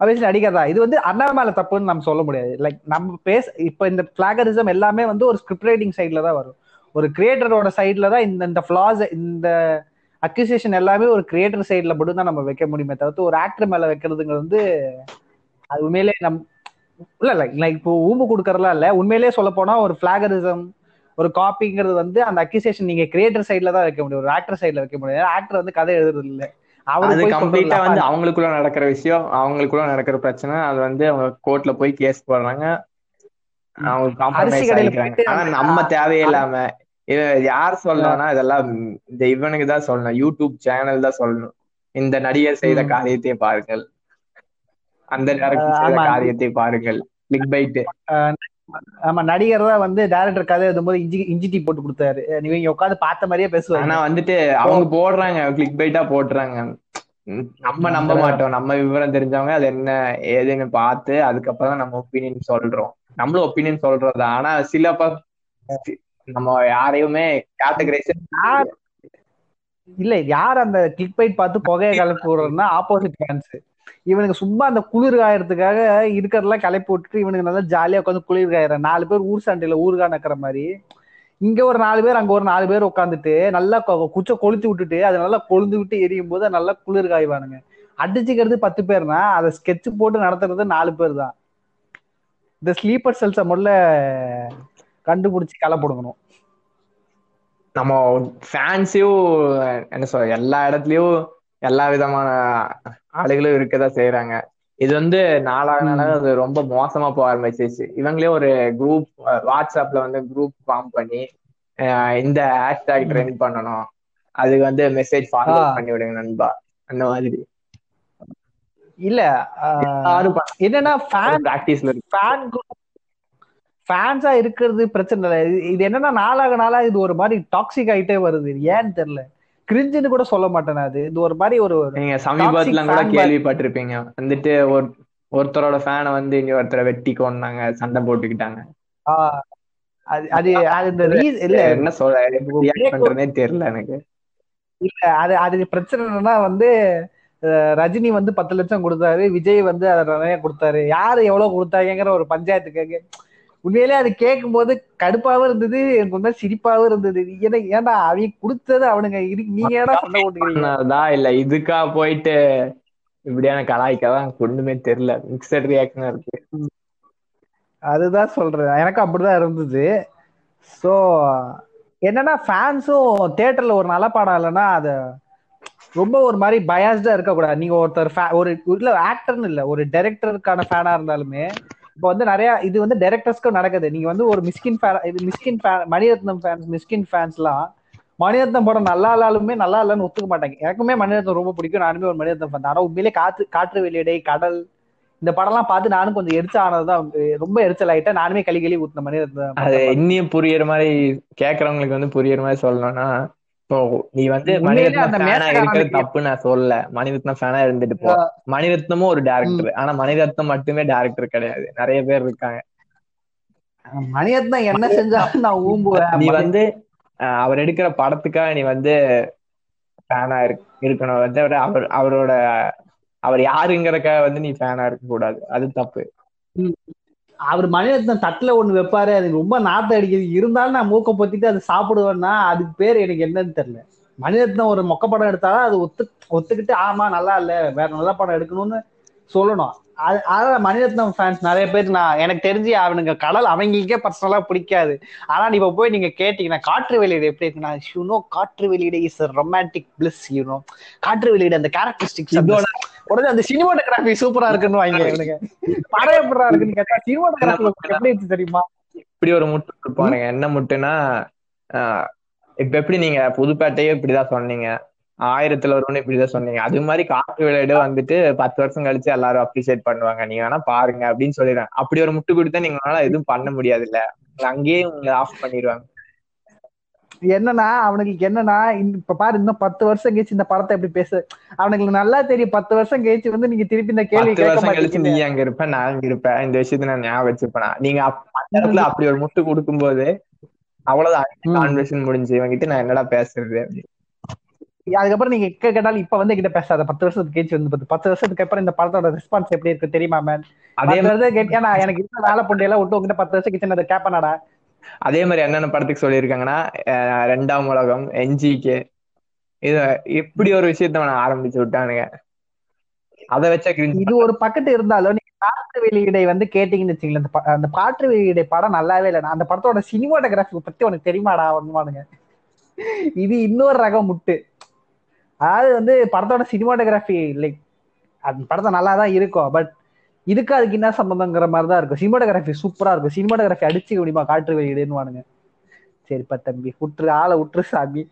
ஆப்வியஸ்லி நடிகர் இது வந்து அண்ணா மேல தப்புன்னு நம்ம சொல்ல முடியாது. லைக் நம்ம பேச இப்போ இந்த பிளாகரிசம் எல்லாமே வந்து ஒரு ஸ்கிரிப்ட் ரைட்டிங் சைட்ல தான் வரும். ஒரு கிரியேட்டரோட சைட்ல தான் இந்த இந்த ஃபிளாஸ் இந்த அக்யூசியேஷன் எல்லாமே ஒரு கிரியேட்டர் சைட்ல மட்டும் தான் நம்ம வைக்க முடியுமே தவிர்த்து ஒரு ஆக்டர் மேல வைக்கிறதுங்க வந்து அது உண்மையிலே நம் இல்ல லைக் லைக் இப்போ ஊம்பு கொடுக்கறதுலாம் இல்ல. உண்மையிலேயே சொல்ல போனா ஒரு பிளாகரிசம் ஒரு காப்பிங்கிறது வந்து அந்த அக்யூசியேஷன் நீங்க கிரியேட்டர் சைட்ல தான் வைக்க முடியும். ஒரு ஆக்டர் சைட்ல வைக்க முடியாது. ஆக்டர் வந்து கதை எழுதுறது இல்லை. அது கம்ப்ளீட்டா வந்து. அவங்களுக்குள்ள நடக்கிற விஷயம் அவங்களுக்குள்ள நடக்கிற பிரச்சனை அது வந்து அவங்க கோர்ட்ல போய் கேஸ் போடுறாங்க. அவங்க காம்ப்ரமைஸ் போயிட்டு ஆனா நம்ம தேவையில்லாம இது யார் சொல்லணும்னா இதெல்லாம் இந்த இவனுக்கு தான் சொல்லணும். யூடியூப் சேனல் தான் சொல்லணும். இந்த நடிகர் செய்த. காரியத்தை பாருங்கள். அந்த டேரக்டர் செய்த. காரியத்தை பாருங்கள். கிளிக் பைட் ஆமா நடிகர் தான் வந்து டேரக்டர் கதை எழுதும்போது இஞ்சி இஞ்சி டீ போட்டு கொடுத்தாரு. நீங்க உட்காந்து பார்த்த மாதிரியே ஆனா பேசுவாங்க வந்துட்டு அவங்க போடுறாங்க கிளிக் பைட்டா போடுறாங்க. நம்ம நம்ப மாட்டோம். நம்ம விவரம் தெரிஞ்சவங்க அது என்ன ஏதுன்னு பார்த்து அதுக்கப்புறம் தான் நம்ம ஒப்பீனியன் சொல்றோம். நம்மளும் ஒப்பீனியன் சொல்றது? ஆனா சில நம்ம யாரையுமே கேட்டகரைஸ் இல்ல யார் அந்த கிளிக் பைட் பார்த்து புகையை கிளப்பி விடுறதுன்னா ஆப்போசிட் ஃபேன்ஸ் இவனுக்கு சும்மா அந்த குளிர் காயறதுக்காக இருக்கிறதெல்லாம் கிளப்பி விட்டுட்டு இவனுக்கு நல்லா ஜாலியா உட்காந்து குளிர் காயறான் நாலு பேர் ஊர் சண்டையில ஊருகா நக்கிற மாதிரி. இங்க ஒரு நாலு பேர் அங்க ஒரு நாலு பேர் உட்காந்துட்டு நல்லா குச்ச கொளுத்து விட்டுட்டு அது நல்லா கொழுந்து விட்டு எரியும் போது நல்லா குளிர் காய்வானுங்க. அடிச்சுக்கிறது பத்து பேர்னா அதை ஸ்கெட்ச் போட்டு நடத்துறது நாலு பேர் தான் இந்த ஸ்லீப்பர் செல்ஸை முதல்ல கண்டுபிடிச்சு களை போடுங்கணும் நம்ம ஃபேன்ஸையும் என்ன சொல்ற எல்லா இடத்துலயும் எல்லா விதமான ஆளுகளும் இருக்கதான் செய்யறாங்க இது வந்து நாளாக நாளாக அது ரொம்ப மோசமா போக ஆரம்பிச்சிருச்சு. இவங்களே ஒரு குரூப் வாட்ஸ்அப்ல வந்து குரூப் ஃபார்ம் பண்ணி இந்த ஹேஷ்டாக் ட்ரெண்ட் பண்ணணும். அதுக்கு வந்து மெசேஜ் ஃபார்வர்ட். பண்ணி விடுங்க நண்பா. அந்த மாதிரி. இல்ல என்னன்னா ஃபேன் பிராக்டிஸ்ல இருக்கு. ஃபேன் ஃபேன்ஸா இருக்கிறது பிரச்சனை இல்லை. இது- என்னன்னா நாளாக நாளாக இது ஒரு மாதிரி டாக்ஸிக் ஆயிட்டே வருது. ஏன்னு தெரியல. கிரிஞ்சுன்னு கூட சொல்ல மாட்டேன் அது. இது ஒரு மாதிரி ஒரு நீங்க சமீபத்துல கூட. கேள்விப்பட்டிருப்பீங்க. வந்துட்டு ஒரு ஒருத்தரோட ஃபேனை வந்து இங்க ஒருத்தரை வெட்டி கொண்டாங்க சண்டை போட்டுக்கிட்டாங்க. அது அது ரீஸ் இல்ல என்ன பண்றதுனே தெரியல எனக்கு. இல்ல அது அது பிரச்சனை என்னன்னா வந்து ரஜினி வந்து பத்து லட்சம் கொடுத்தாரு விஜய் வந்து அதை நிறைய கொடுத்தாரு. யாரு எவ்வளவு கொடுத்தாங்கிற ஒரு பஞ்சாயத்து கேட்க உண்மையிலே அது கேட்கும் போது கடுப்பாவும் இருந்தது எனக்கு உண்மை சிரிப்பாவும் இருந்தது. ஏன்னா ஏன்டா அவங்க கொடுத்தது அவனுங்க? இரு- நீங்க ஏடா சண்டை போட்டுக்கிறீங்க இல்ல இதுக்கா போயிட்டு இப்படியான கலாய்க்கதான் ஒண்ணுமே தெரியல. மிக்சட் ரியாக்ஷன் இருக்கு. அதுதான் சொல்றேன். எனக்கும் அப்படிதான் இருந்தது. ஸோ என்னன்னா ஃபேன்ஸும் தியேட்டர்ல ஒரு நல்ல படம் இல்லைன்னா அது ரொம்ப ஒரு மாதிரி பயாஸ்டா இருக்கக்கூடாது. நீங்க ஒருத்தர் ஒரு இல்ல ஆக்டர்னு இல்ல ஒரு டைரக்டருக்கான ஃபேனா இருந்தாலுமே இப்போ வந்து நிறைய இது வந்து டைரக்டர்ஸ்க்கும் நடக்குது. நீங்க வந்து ஒரு மிஸ்கின் ஃபேன் இது மிஸ்கின் ஃபேன் மணிரத்னம் ஃபேன்ஸ் மிஸ்கின் ஃபேன்ஸ்லாம் மணிரத்னம் படம் நல்லா இல்லாலுமே நல்லா இல்லைன்னு ஒத்துக்க மாட்டாங்க. எனக்குமே மணிரத்னம் ரொம்ப பிடிக்கும். நானுமே ஒரு மணிரத்னம் ஃபேன் ஆனால் உண்மையிலே காற்று காற்று வெளியடை கடல் இந்த படம்லாம் பார்த்து நானும் கொஞ்சம் எரிச்சல் ஆனதுதான். ரொம்ப எரிச்சல் ஆயிட்டேன். நானுமே கழி களி ஊத்தின மணிரத்னம் அது இன்னும் புரியற மாதிரி கேக்குறவங்களுக்கு வந்து புரியற மாதிரி சொல்லணும்னா நீ வந்து மணிரத்னம் ஃபேனா இருக்கிறது தப்பு நான் சொல்லல. மணிரத்னம் ஃபேனா இருந்துட்டு போ. மணிரத்னமும் ஒரு டேரக்டர் ஆனா மணிரத்னம் மட்டுமே டேரக்டர் கிடையாது. நிறைய பேர் இருக்காங்க. மணிரத்னம் என்ன செஞ்சாலும் நான் ஊம்புவேன். நீ வந்து அவர் எடுக்கிற படத்துக்காக நீ வந்து ஃபேனா இருக்கணும். வந்து அவர் அவரோட அவர் யாருங்கிறக்காக வந்து நீ ஃபேனா இருக்க கூடாது. அது தப்பு. அவர் மணிரத்னம் தட்டில் ஒண்ணு வைப்பாரு. அது ரொம்ப நாத்தம் அடிக்குது. இருந்தாலும் நான் மூக்க பொத்திட்டு அதை சாப்பிடுவேன்னா அதுக்கு பேர் எனக்கு என்னன்னு தெரியல. மணிரத்னம் ஒரு மொக்க படம் எடுத்தாலும் அது ஒத்து ஒத்துக்கிட்டு ஆமா நல்லா இல்ல வேற நல்ல படம் எடுக்கணும்னு சொல்லணும். அது அதனால மணிரத்னம் ஃபேன்ஸ் நிறைய பேர் நான் எனக்கு தெரிஞ்சு அவனுங்க கடல் அவங்களுக்கே பர்சனலா பிடிக்காது. ஆனா நீ இப்போ போய் நீங்க கேட்டீங்கன்னா காற்று வெளியீடு எப்படி இருக்குன்னா யூனோ காற்று வெளியீடு இஸ் ரொமான்டிக் பிளஸ் யூனோ காற்று வெளியீடு அந்த கேரக்டரிஸ்டிக்ஸ் உடனே அந்த சினிமாட்டோகிராஃபி சூப்பரா இருக்குன்னு வாங்க இவனுங்க படம் எப்படா இருக்குன்னு கேட்டா சினிமாட்டோகிராஃபி எப்படி இருக்கு தெரியுமா? இப்படி ஒரு முட்டு கொடுப்பானுங்க என்ன முட்டுனா ஆஹ் இப்ப எப்படி நீங்க புதுப்பேட்டையே இப்படிதான் சொன்னீங்க. ஆயிரத்துல ஒருவனு இப்படிதான் சொன்னீங்க. அது மாதிரி காற்று விளையாடு வந்துட்டு பத்து வருஷம் கழிச்சு எல்லாரும் அப்ரிசியேட் பண்ணுவாங்க. நீங்க வேணா பாருங்க அப்படின்னு சொல்லிடுறாங்க அப்படி ஒரு முட்டு கொடுத்தா நீங்களால எதுவும் பண்ண முடியாது இல்ல அங்கேயே உங்களை ஆஃப் பண்ணிடுவாங்க. என்னன்னா அவனுக்கு என்னன்னா இப்ப பாரு இன்னும் பத்து வருஷம் கழிச்சு இந்த படத்தை எப்படி பேசு அவனுக்கு நல்லா தெரியும். பத்து வருஷம் கழிச்சு வந்து நீங்க திருப்பி இந்த கேள்வி வருஷம் கழிச்சு நீ அங்க இருப்ப நான் அங்க இருப்பேன் இந்த விஷயத்த நான் ஞாபகம் வச்சிருப்பேனா நீங்க அந்த இடத்துல அப்படி ஒரு முட்டு கொடுக்கும்போது அவ்வளவுதான். ம். கான்வர்சேஷன் முடிஞ்சு இவங்கிட்ட நான் என்னடா பேசுறது. அதுக்கப்புறம் நீங்க எக்க கேட்டாலும் இப்ப வந்து கிட்ட பேசாத. பத்து வருஷத்துக்கு கழிச்சு வந்து பத்து- பத்து வருஷத்துக்கு அப்புறம் இந்த படத்தோட ரெஸ்பான்ஸ் எப்படி இருக்கு தெரியுமா மேன் அதே கேட்டியா நான் எனக்கு இருந்த வேலை பொண்டையெல்லாம் விட்டு உங்ககிட்ட பத்து வருஷம் கழிச்சு நான் அதை கேட்பேனாடா அதே மாதிரி என்னென்ன படத்துக்கு சொல்லியிருக்காங்கன்னா ரெண்டாம் உலகம் என்ஜிகே இது இப்படி ஒரு விஷயத்த ஆரம்பிச்சு விட்டானுங்க. அதை வச்ச இது ஒரு பக்கத்து இருந்தாலும் நீங்க காற்று வெளியீடை வந்து கேட்டீங்கன்னு வச்சுங்களேன் அந்த ப- அந்த காற்று வெளியீடை படம் நல்லாவே இல்லை அந்த படத்தோட சினிமாட்டோகிராஃபி பத்தி உனக்கு தெரியுமாடா ஒண்ணுமானுங்க இது இன்னொரு ரகம் முட்டு. அதாவது வந்து படத்தோட சினிமாட்டோகிராஃபி லைக் அந்த படத்தை நல்லா தான் இருக்கும் பட் இதுக்கு அதுக்கு என்ன சம்பந்தங்கிற மாதிரி தான் இருக்கும் சினிமாட்டோகிராஃபி சூப்பரா இருக்கும். சினிமாட்டோகிராஃபி அடிச்சுக்க முடியுமா காற்று வெளியீடுன்னு வானுங்க சரிப்பா தம்பி விட்டுரு ஆளை விட்டுரு சாமி.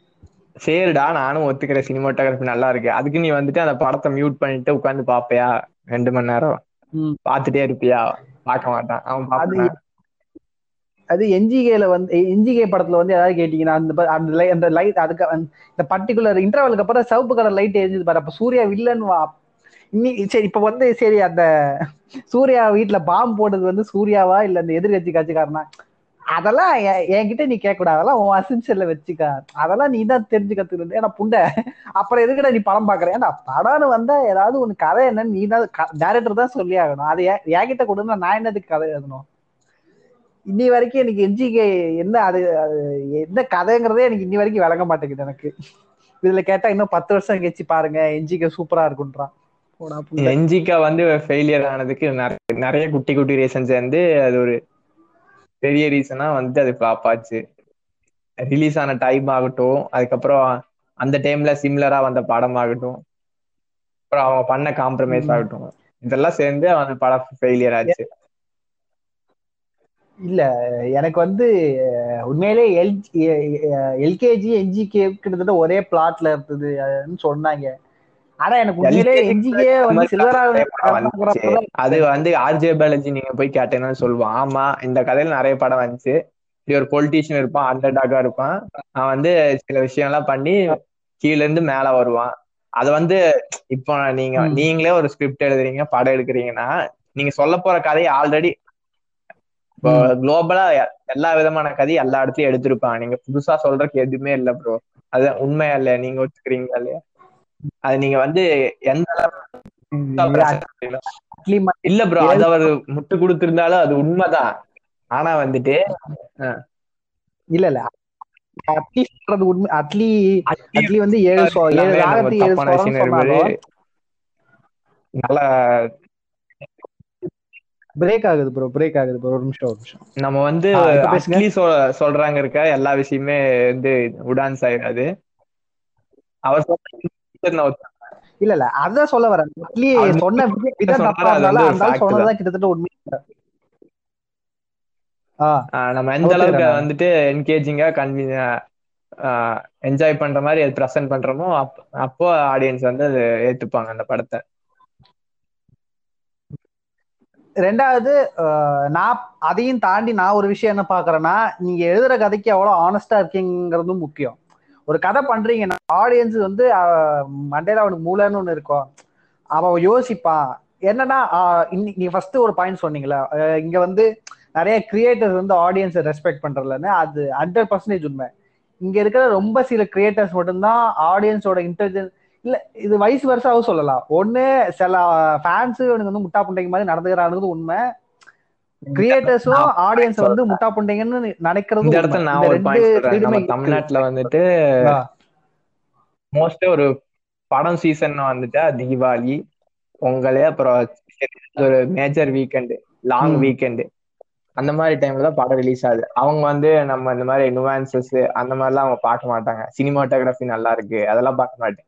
சரிடா நானும் ஒத்துக்கிற சினிமாட்டோகிராஃபி நல்லா இருக்கு. அதுக்கு நீ வந்துட்டு அந்த படத்தை மியூட் பண்ணிட்டு உட்காந்து பாப்பையா? ரெண்டு மணி நேரம். பாத்துட்டே இருப்பியா? பார்க்க மாட்டான். அவன் அது பாப்பான். அது என்ஜிகேல வந்து என்ஜிகே படத்துல வந்து ஏதாவது கேட்டீங்கன்னா அந்த அந்த லை- அந்த லைட் அதுக்கு இந்த பர்டிகுலர் இன்டர்வலுக்கு அப்புறம் சிவப்பு கலர் லைட் எரிஞ்சது பாரு. அப்ப சூர்யா வில்லன் வா இன்னி சரி இப்ப வந்து சரி அந்த சூர்யா வீட்டுல பாம்பு போட்டது வந்து சூர்யாவா? இல்ல அந்த எதிர்கட்சி கட்சிக்காரனா? அதெல்லாம் என்கிட்ட நீ கேட்க கூடாது அதெல்லாம் உன் அசென்ஷியல்ல வச்சுக்க. அதெல்லாம் நீ தான் தெரிஞ்சு கத்துக்கிறது ஏன்னா புண்டை. அப்புறம் எதுக்குடா நீ படம் பாக்குற ஏன்னா படம்னு வந்தா ஏதாவது ஒண்ணு கதை என்னன்னு நீ தான் டேரக்டர் தான் சொல்லி ஆகணும். அது என்- என்கிட்ட கொடுத்தா நான் என்னதுக்கு கதை எழுதணும்? இன்னி வரைக்கும் எனக்கு என்ஜிகே என்ன அது அது என்ன கதைங்கிறதே எனக்கு இன்னி வரைக்கும் விளங்க மாட்டேங்குது எனக்கு. இதுல கேட்டா இன்னும் பத்து வருஷம் கழிச்சு பாருங்க என்ஜிகே சூப்பரா இருக்குன்றான். என்ஜிகா வந்து ஃபெயிலியர் ஆனதுக்கு நிறைய குட்டி குட்டி ரீசன்ஸ் வந்து அது ஒரு பெரிய ரீசனா வந்து அது ஃபிளாப் ஆச்சு. ரிலீஸ் ஆன டைம் ஆகட்டும் அதுக்கப்புறம் அந்த டைம்ல சிமிலரா வந்த படம் ஆகட்டும் அப்புறம் அவங்க பண்ண காம்ப்ரமைஸ். ஆகட்டும் இதெல்லாம் சேர்ந்து அந்த படம் ஃபெயிலியர் ஆச்சு. இல்ல எனக்கு வந்து உண்மையிலே எல் எல்கேஜி என்ஜிகே கிட்டத்தட்ட ஒரே பிளாட்ல இருந்தது சொன்னாங்க. ஆனா எனக்கு உண்மையிலே என்ஜிகே வந்து சில்வரா நிறைய படம் வந்துச்சு. அது வந்து ஆர்ஜே பாலாஜி நீங்க போய் கேட்டீங்கன்னா சொல்லுவான். ஆமா இந்த கதையில நிறைய படம் வந்துச்சு. இப்படி ஒரு பொலிட்டீஷியன் இருப்பான் அண்டர் டாகா இருப்பான். அவன் வந்து சில விஷயம் எல்லாம் பண்ணி கீழ இருந்து மேல வருவான். அது வந்து இப்போ நீங்க. நீங்களே ஒரு ஸ்கிரிப்ட் எழுதுறீங்க படம் எடுக்கிறீங்கன்னா நீங்க சொல்ல போற கதையை ஆல்ரெடி இப்போ குளோபலா எல்லா விதமான கதையும் எல்லா இடத்துலயும் எடுத்திருப்பான் நீங்க புதுசா சொல்றதுக்கு எதுவுமே இல்ல ப்ரோ அது உண்மையா இல்ல நீங்க ஒத்துக்கிறீங்களா இல்லையா? அது நீங்க வந்து எந்த இல்ல ப்ரோ அது அவர் முட்டு கொடுத்திருந்தாலும் அது உண்மைதான் ஆனா வந்துட்டு இல்ல இல்ல அட்லி சொல்றது உண்மை அட்லி அட்லி வந்து ஏழு ஏழு ஏழு சொன்னாலும். நல்லா பிரேக் ஆகுது ப்ரோ பிரேக் ஆகுது ப்ரோ ஒரு நிமிஷம் ஒரு நிமிஷம் நம்ம வந்து. அட்லி சொல்றாங்க இருக்க எல்லா விஷயமே வந்து உடான்ஸ் ஆயிடாது அவர் ஒத்துக்கிறேன். இல்ல இல்ல அதான் சொல்ல வரேன். சொன்ன விதம் தப்பா இருந்தாலும் கிட்டத்தட்ட உண்மை நம்ம எந்த அளவுக்கு. வந்துட்டு என்கேஜிங்கா கன்வி என்ஜாய் பண்ற மாதிரி அது ப்ரெசென்ட் பண்றோமோ அப்- அப்போ ஆடியன்ஸ் வந்து அது ஏத்துப்பாங்க அந்த படத்தை. ரெண்டாவது நான் அதையும் தாண்டி நான் ஒரு விஷயம் என்ன பாக்குறேன்னா நீங்க எழுதுற கதைக்கு எவ்வளவு ஆனஸ்டா இருக்கீங்கிறதும் முக்கியம். ஒரு கதை பண்றீங்கன்னா ஆடியன்ஸ் வந்து மண்டேல மண்டையில அவனுக்கு மூளைன்னு ஒண்ணு இருக்கும். அவன் யோசிப்பான். என்னன்னா அஹ், இன்னைக்கு நீங்க ஃபர்ஸ்ட் ஒரு பாயிண்ட் சொன்னீங்களா இங்க வந்து நிறைய கிரியேட்டர்ஸ் வந்து ஆடியன்ஸை ரெஸ்பெக்ட் பண்றதுலன்னு அது ஹண்ட்ரட் பர்சன்டேஜ் உண்மை. இங்க இருக்கிற ரொம்ப சில கிரியேட்டர்ஸ் மட்டும்தான் ஆடியன்ஸோட இன்டெலிஜென்ஸ் இல்ல இது வயசு வருஷாவும் சொல்லலாம். ஒண்ணு சில ஃபேன்ஸ் இவனுக்கு வந்து முட்டா புண்டைங்க மாதிரி நடந்துக்கிறானுங்கிறது உண்மை. கிரியேட்டர்ஸும் ஆடியன்ஸ் வந்து முட்டா புண்டைங்கன்னு நினைக்கிறது இந்த. இடத்துல நான் ஒரு பாயிண்ட் நம்ம. தமிழ்நாட்டுல வந்துட்டு ஆ. மோஸ்ட்லி ஒரு படம் சீசன் வந்துட்டா தீபாவளி பொங்கல் அப்புறம் ஒரு மேஜர் வீக்கெண்டு லாங். வீக்கெண்டு அந்த மாதிரி டைம்ல தான் படம் ரிலீஸ் ஆகுது. அவங்க வந்து நம்ம இந்த மாதிரி நுவான்சஸ் அந்த மாதிரிலாம் அவங்க பார்க்க மாட்டாங்க. சினிமாட்டோகிராஃபி நல்லா இருக்கு. அதெல்லாம் பார்க்க மாட்டாங்க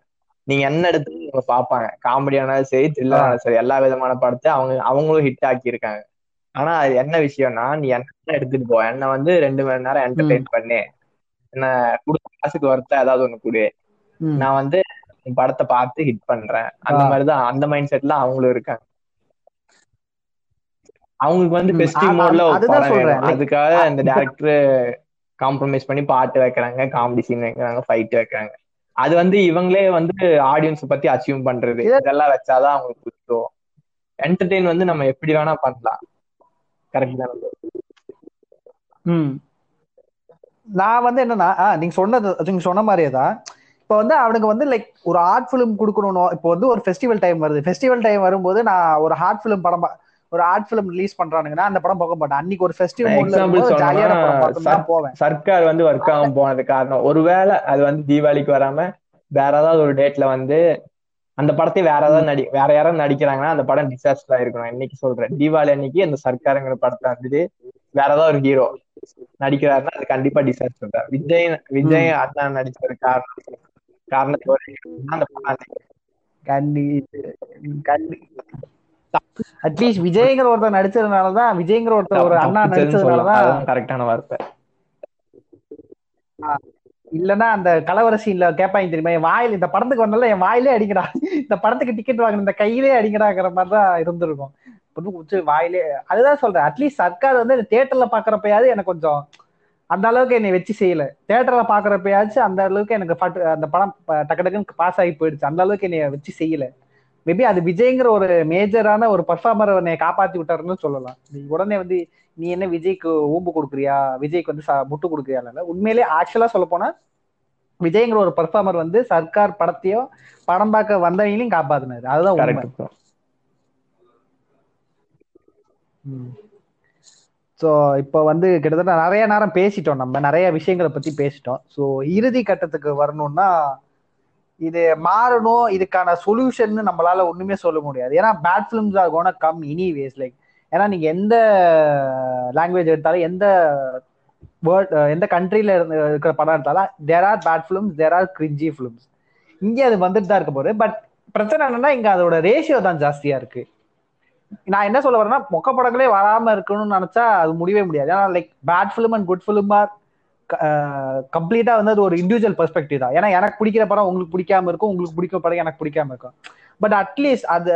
நீங்க என்ன எடுத்து அவங்க பார்ப்பாங்க. காமெடியானாலும் சரி த்ரில்லரானாலும் சரி எல்லா விதமான படத்தை அவங்க அவங்களும் ஹிட் ஆக்கி இருக்காங்க ஆனா அது என்ன விஷயம்னா நீ என்ன எடுத்துட்டு போ. என்ன வந்து ரெண்டு மணி நேரம் என்டர்டைன் பண்ணு. என்ன கொடுத்த காசுக்கு ஒருத்த ஏதாவது ஒண்ணு கொடு. நான் வந்து படத்தை பார்த்து ஹிட் பண்றேன். அந்த. மாதிரிதான் அந்த மைண்ட் செட்ல அவங்களும் இருக்காங்க. அவங்களுக்கு வந்து ஆ- மோட்ல படம் அதுக்காக இப்ப- டேரக்டர் காம்ப்ரமைஸ் பண்ணி பாட்டு வைக்கிறாங்க காமெடி சீன் வைக்கிறாங்க ஃபைட் வைக்கிறாங்க. அது வந்து இவங்களே வந்து ஆடியன்ஸ் பத்தி அச்சீவ் பண்றது. இதெல்லாம் வச்சாதான் அவங்களுக்கு என்டர்டெயின் வந்து நம்ம எப்படி வேணா பண்ணலாம். கரெக்ட் தான் நான் வந்து என்னன்னா நீங்க சொன்னது நீங்க சொன்ன மாதிரியே தான். இப்போ வந்து அவனுக்கு வந்து லைக் ஒரு ஆர்ட் ஃபிலிம் கொடுக்கணும் இப்போ வந்து ஒரு ஃபெஸ்டிவல் டைம் வருது. ஃபெஸ்டிவல் டைம் வரும்போது நான் ஒரு ஆர்ட் ஃபிலிம் படம் ஒரு ஆர்ட் ஃபிலிம் ரிலீஸ் பண்றானுங்கன்னா அந்த படம் பார்க்க மாட்டேன். அன்னைக்கு ஒரு ஃபெஸ்டிவல் போவேன். சர்க்கார் வந்து ஒர்க் ஆகாம போனது காரணம். ஒருவேளை அது வந்து தீபாவளிக்கு வராம வேற ஏதாவது ஒரு டேட்ல வந்து அந்த படத்தை வேற ஏதாவது நடி வேற யாராவது நடிக்கிறாங்கன்னா அந்த படம் டிசாஸ்டர் ஆயிருக்கணும் இன்னைக்கு சொல்றேன். தீபாவளி அன்னைக்கு அந்த சர்க்காருங்கிற படத்தை வந்துட்டு வேற ஏதாவது ஒரு ஹீரோ நடிக்கிறாருன்னா அது கண்டிப்பா டிசாஸ்டர் தான். விஜய் விஜய் அண்ணா காரணம் படம் கண்டி கண்டி அட்லீஸ்ட் விஜய்ங்கிற ஒருத்தர் நடிச்சதுனாலதான் விஜய்ங்கிற ஒருத்தர் ஒரு அண்ணா நடிச்சதுனாலதான் கரெக்டான வார்த்தை. இல்லன்னா அந்த கலவர சீன்ல கேட்பாங்க தெரியுமா? என் வாயில் இந்த படத்துக்கு வந்தால என் வாயிலே அடிக்கடா இந்த படத்துக்கு டிக்கெட் வாங்கின இந்த கையிலே அடிக்கடாங்கிற மாதிரி தான் இருந்திருக்கும். பொண்ணு குச்சி வாயிலே அதுதான் சொல்றேன். அட்லீஸ்ட் சர்க்கார் வந்து தியேட்டர்ல பாக்குறப்பயாவது எனக்கு கொஞ்சம் அந்த அளவுக்கு என்னை வச்சு செய்யல. தேட்டர்ல பாக்குறப்பயாச்சும் அந்த அளவுக்கு எனக்கு பட்டு- அந்த படம் டக்கு டக்குன்னு பாஸ் ஆகி போயிடுச்சு. அந்த அளவுக்கு என்னை வச்சு செய்யல. மேபி அது விஜய்ங்கிற ஒரு மேஜரான ஒரு பர்ஃபார்மர் என்னை காப்பாத்தி விட்டாருன்னு சொல்லலாம். நீ உடனே வந்து நீ என்ன விஜய்க்கு ஊம்பு கொடுக்குறியா? விஜய்க்கு வந்து முட்டு கொடுக்குறியா இல்ல. உண்மையிலே ஆக்சுவலா சொல்ல போனா விஜய்ங்கிற ஒரு பர்ஃபார்மர் வந்து சர்க்கார் படத்தையும் படம் பார்க்க வந்தவங்களையும் காப்பாத்தினாரு. அதுதான் உண்மை. ஸோ இப்போ வந்து கிட்டத்தட்ட நிறைய நேரம் பேசிட்டோம் நம்ம. நிறைய விஷயங்களை பத்தி பேசிட்டோம். ஸோ இறுதி கட்டத்துக்கு வரணும்னா இது மாறணும். இதுக்கான சொல்யூஷன் நம்மளால ஒண்ணுமே சொல்ல முடியாது. ஏன்னா bad films are gonna come anyways like ஏன்னா நீங்க எந்த லாங்குவேஜ் எடுத்தாலும் எந்த வேர்ட் எந்த கண்ட்ரில இருக்கிற படம் எடுத்தாலும் there are bad films there are cringy films இங்கே அது வந்துட்டு தான் இருக்க போகுது. பட் பிரச்சனை என்னன்னா இங்க அதோட ரேஷியோ தான் ஜாஸ்தியா இருக்கு. நான் என்ன சொல்ல வரேன்னா மொக்க படங்களே வராம இருக்கணும்னு நினைச்சா அது முடியவே முடியாது. ஏன்னா like bad film and good film are கம்ப்ளீட்டா வந்து அது ஒரு இண்டிவிஜுவல் பெர்ஸ்பெக்டிவ் தான். ஏன்னா எனக்கு பிடிக்கிற படம் உங்களுக்கு பிடிக்காம இருக்கும் உங்களுக்கு பிடிக்கிற படம் எனக்கு பிடிக்காம இருக்கும். பட் அட்லீஸ்ட் அது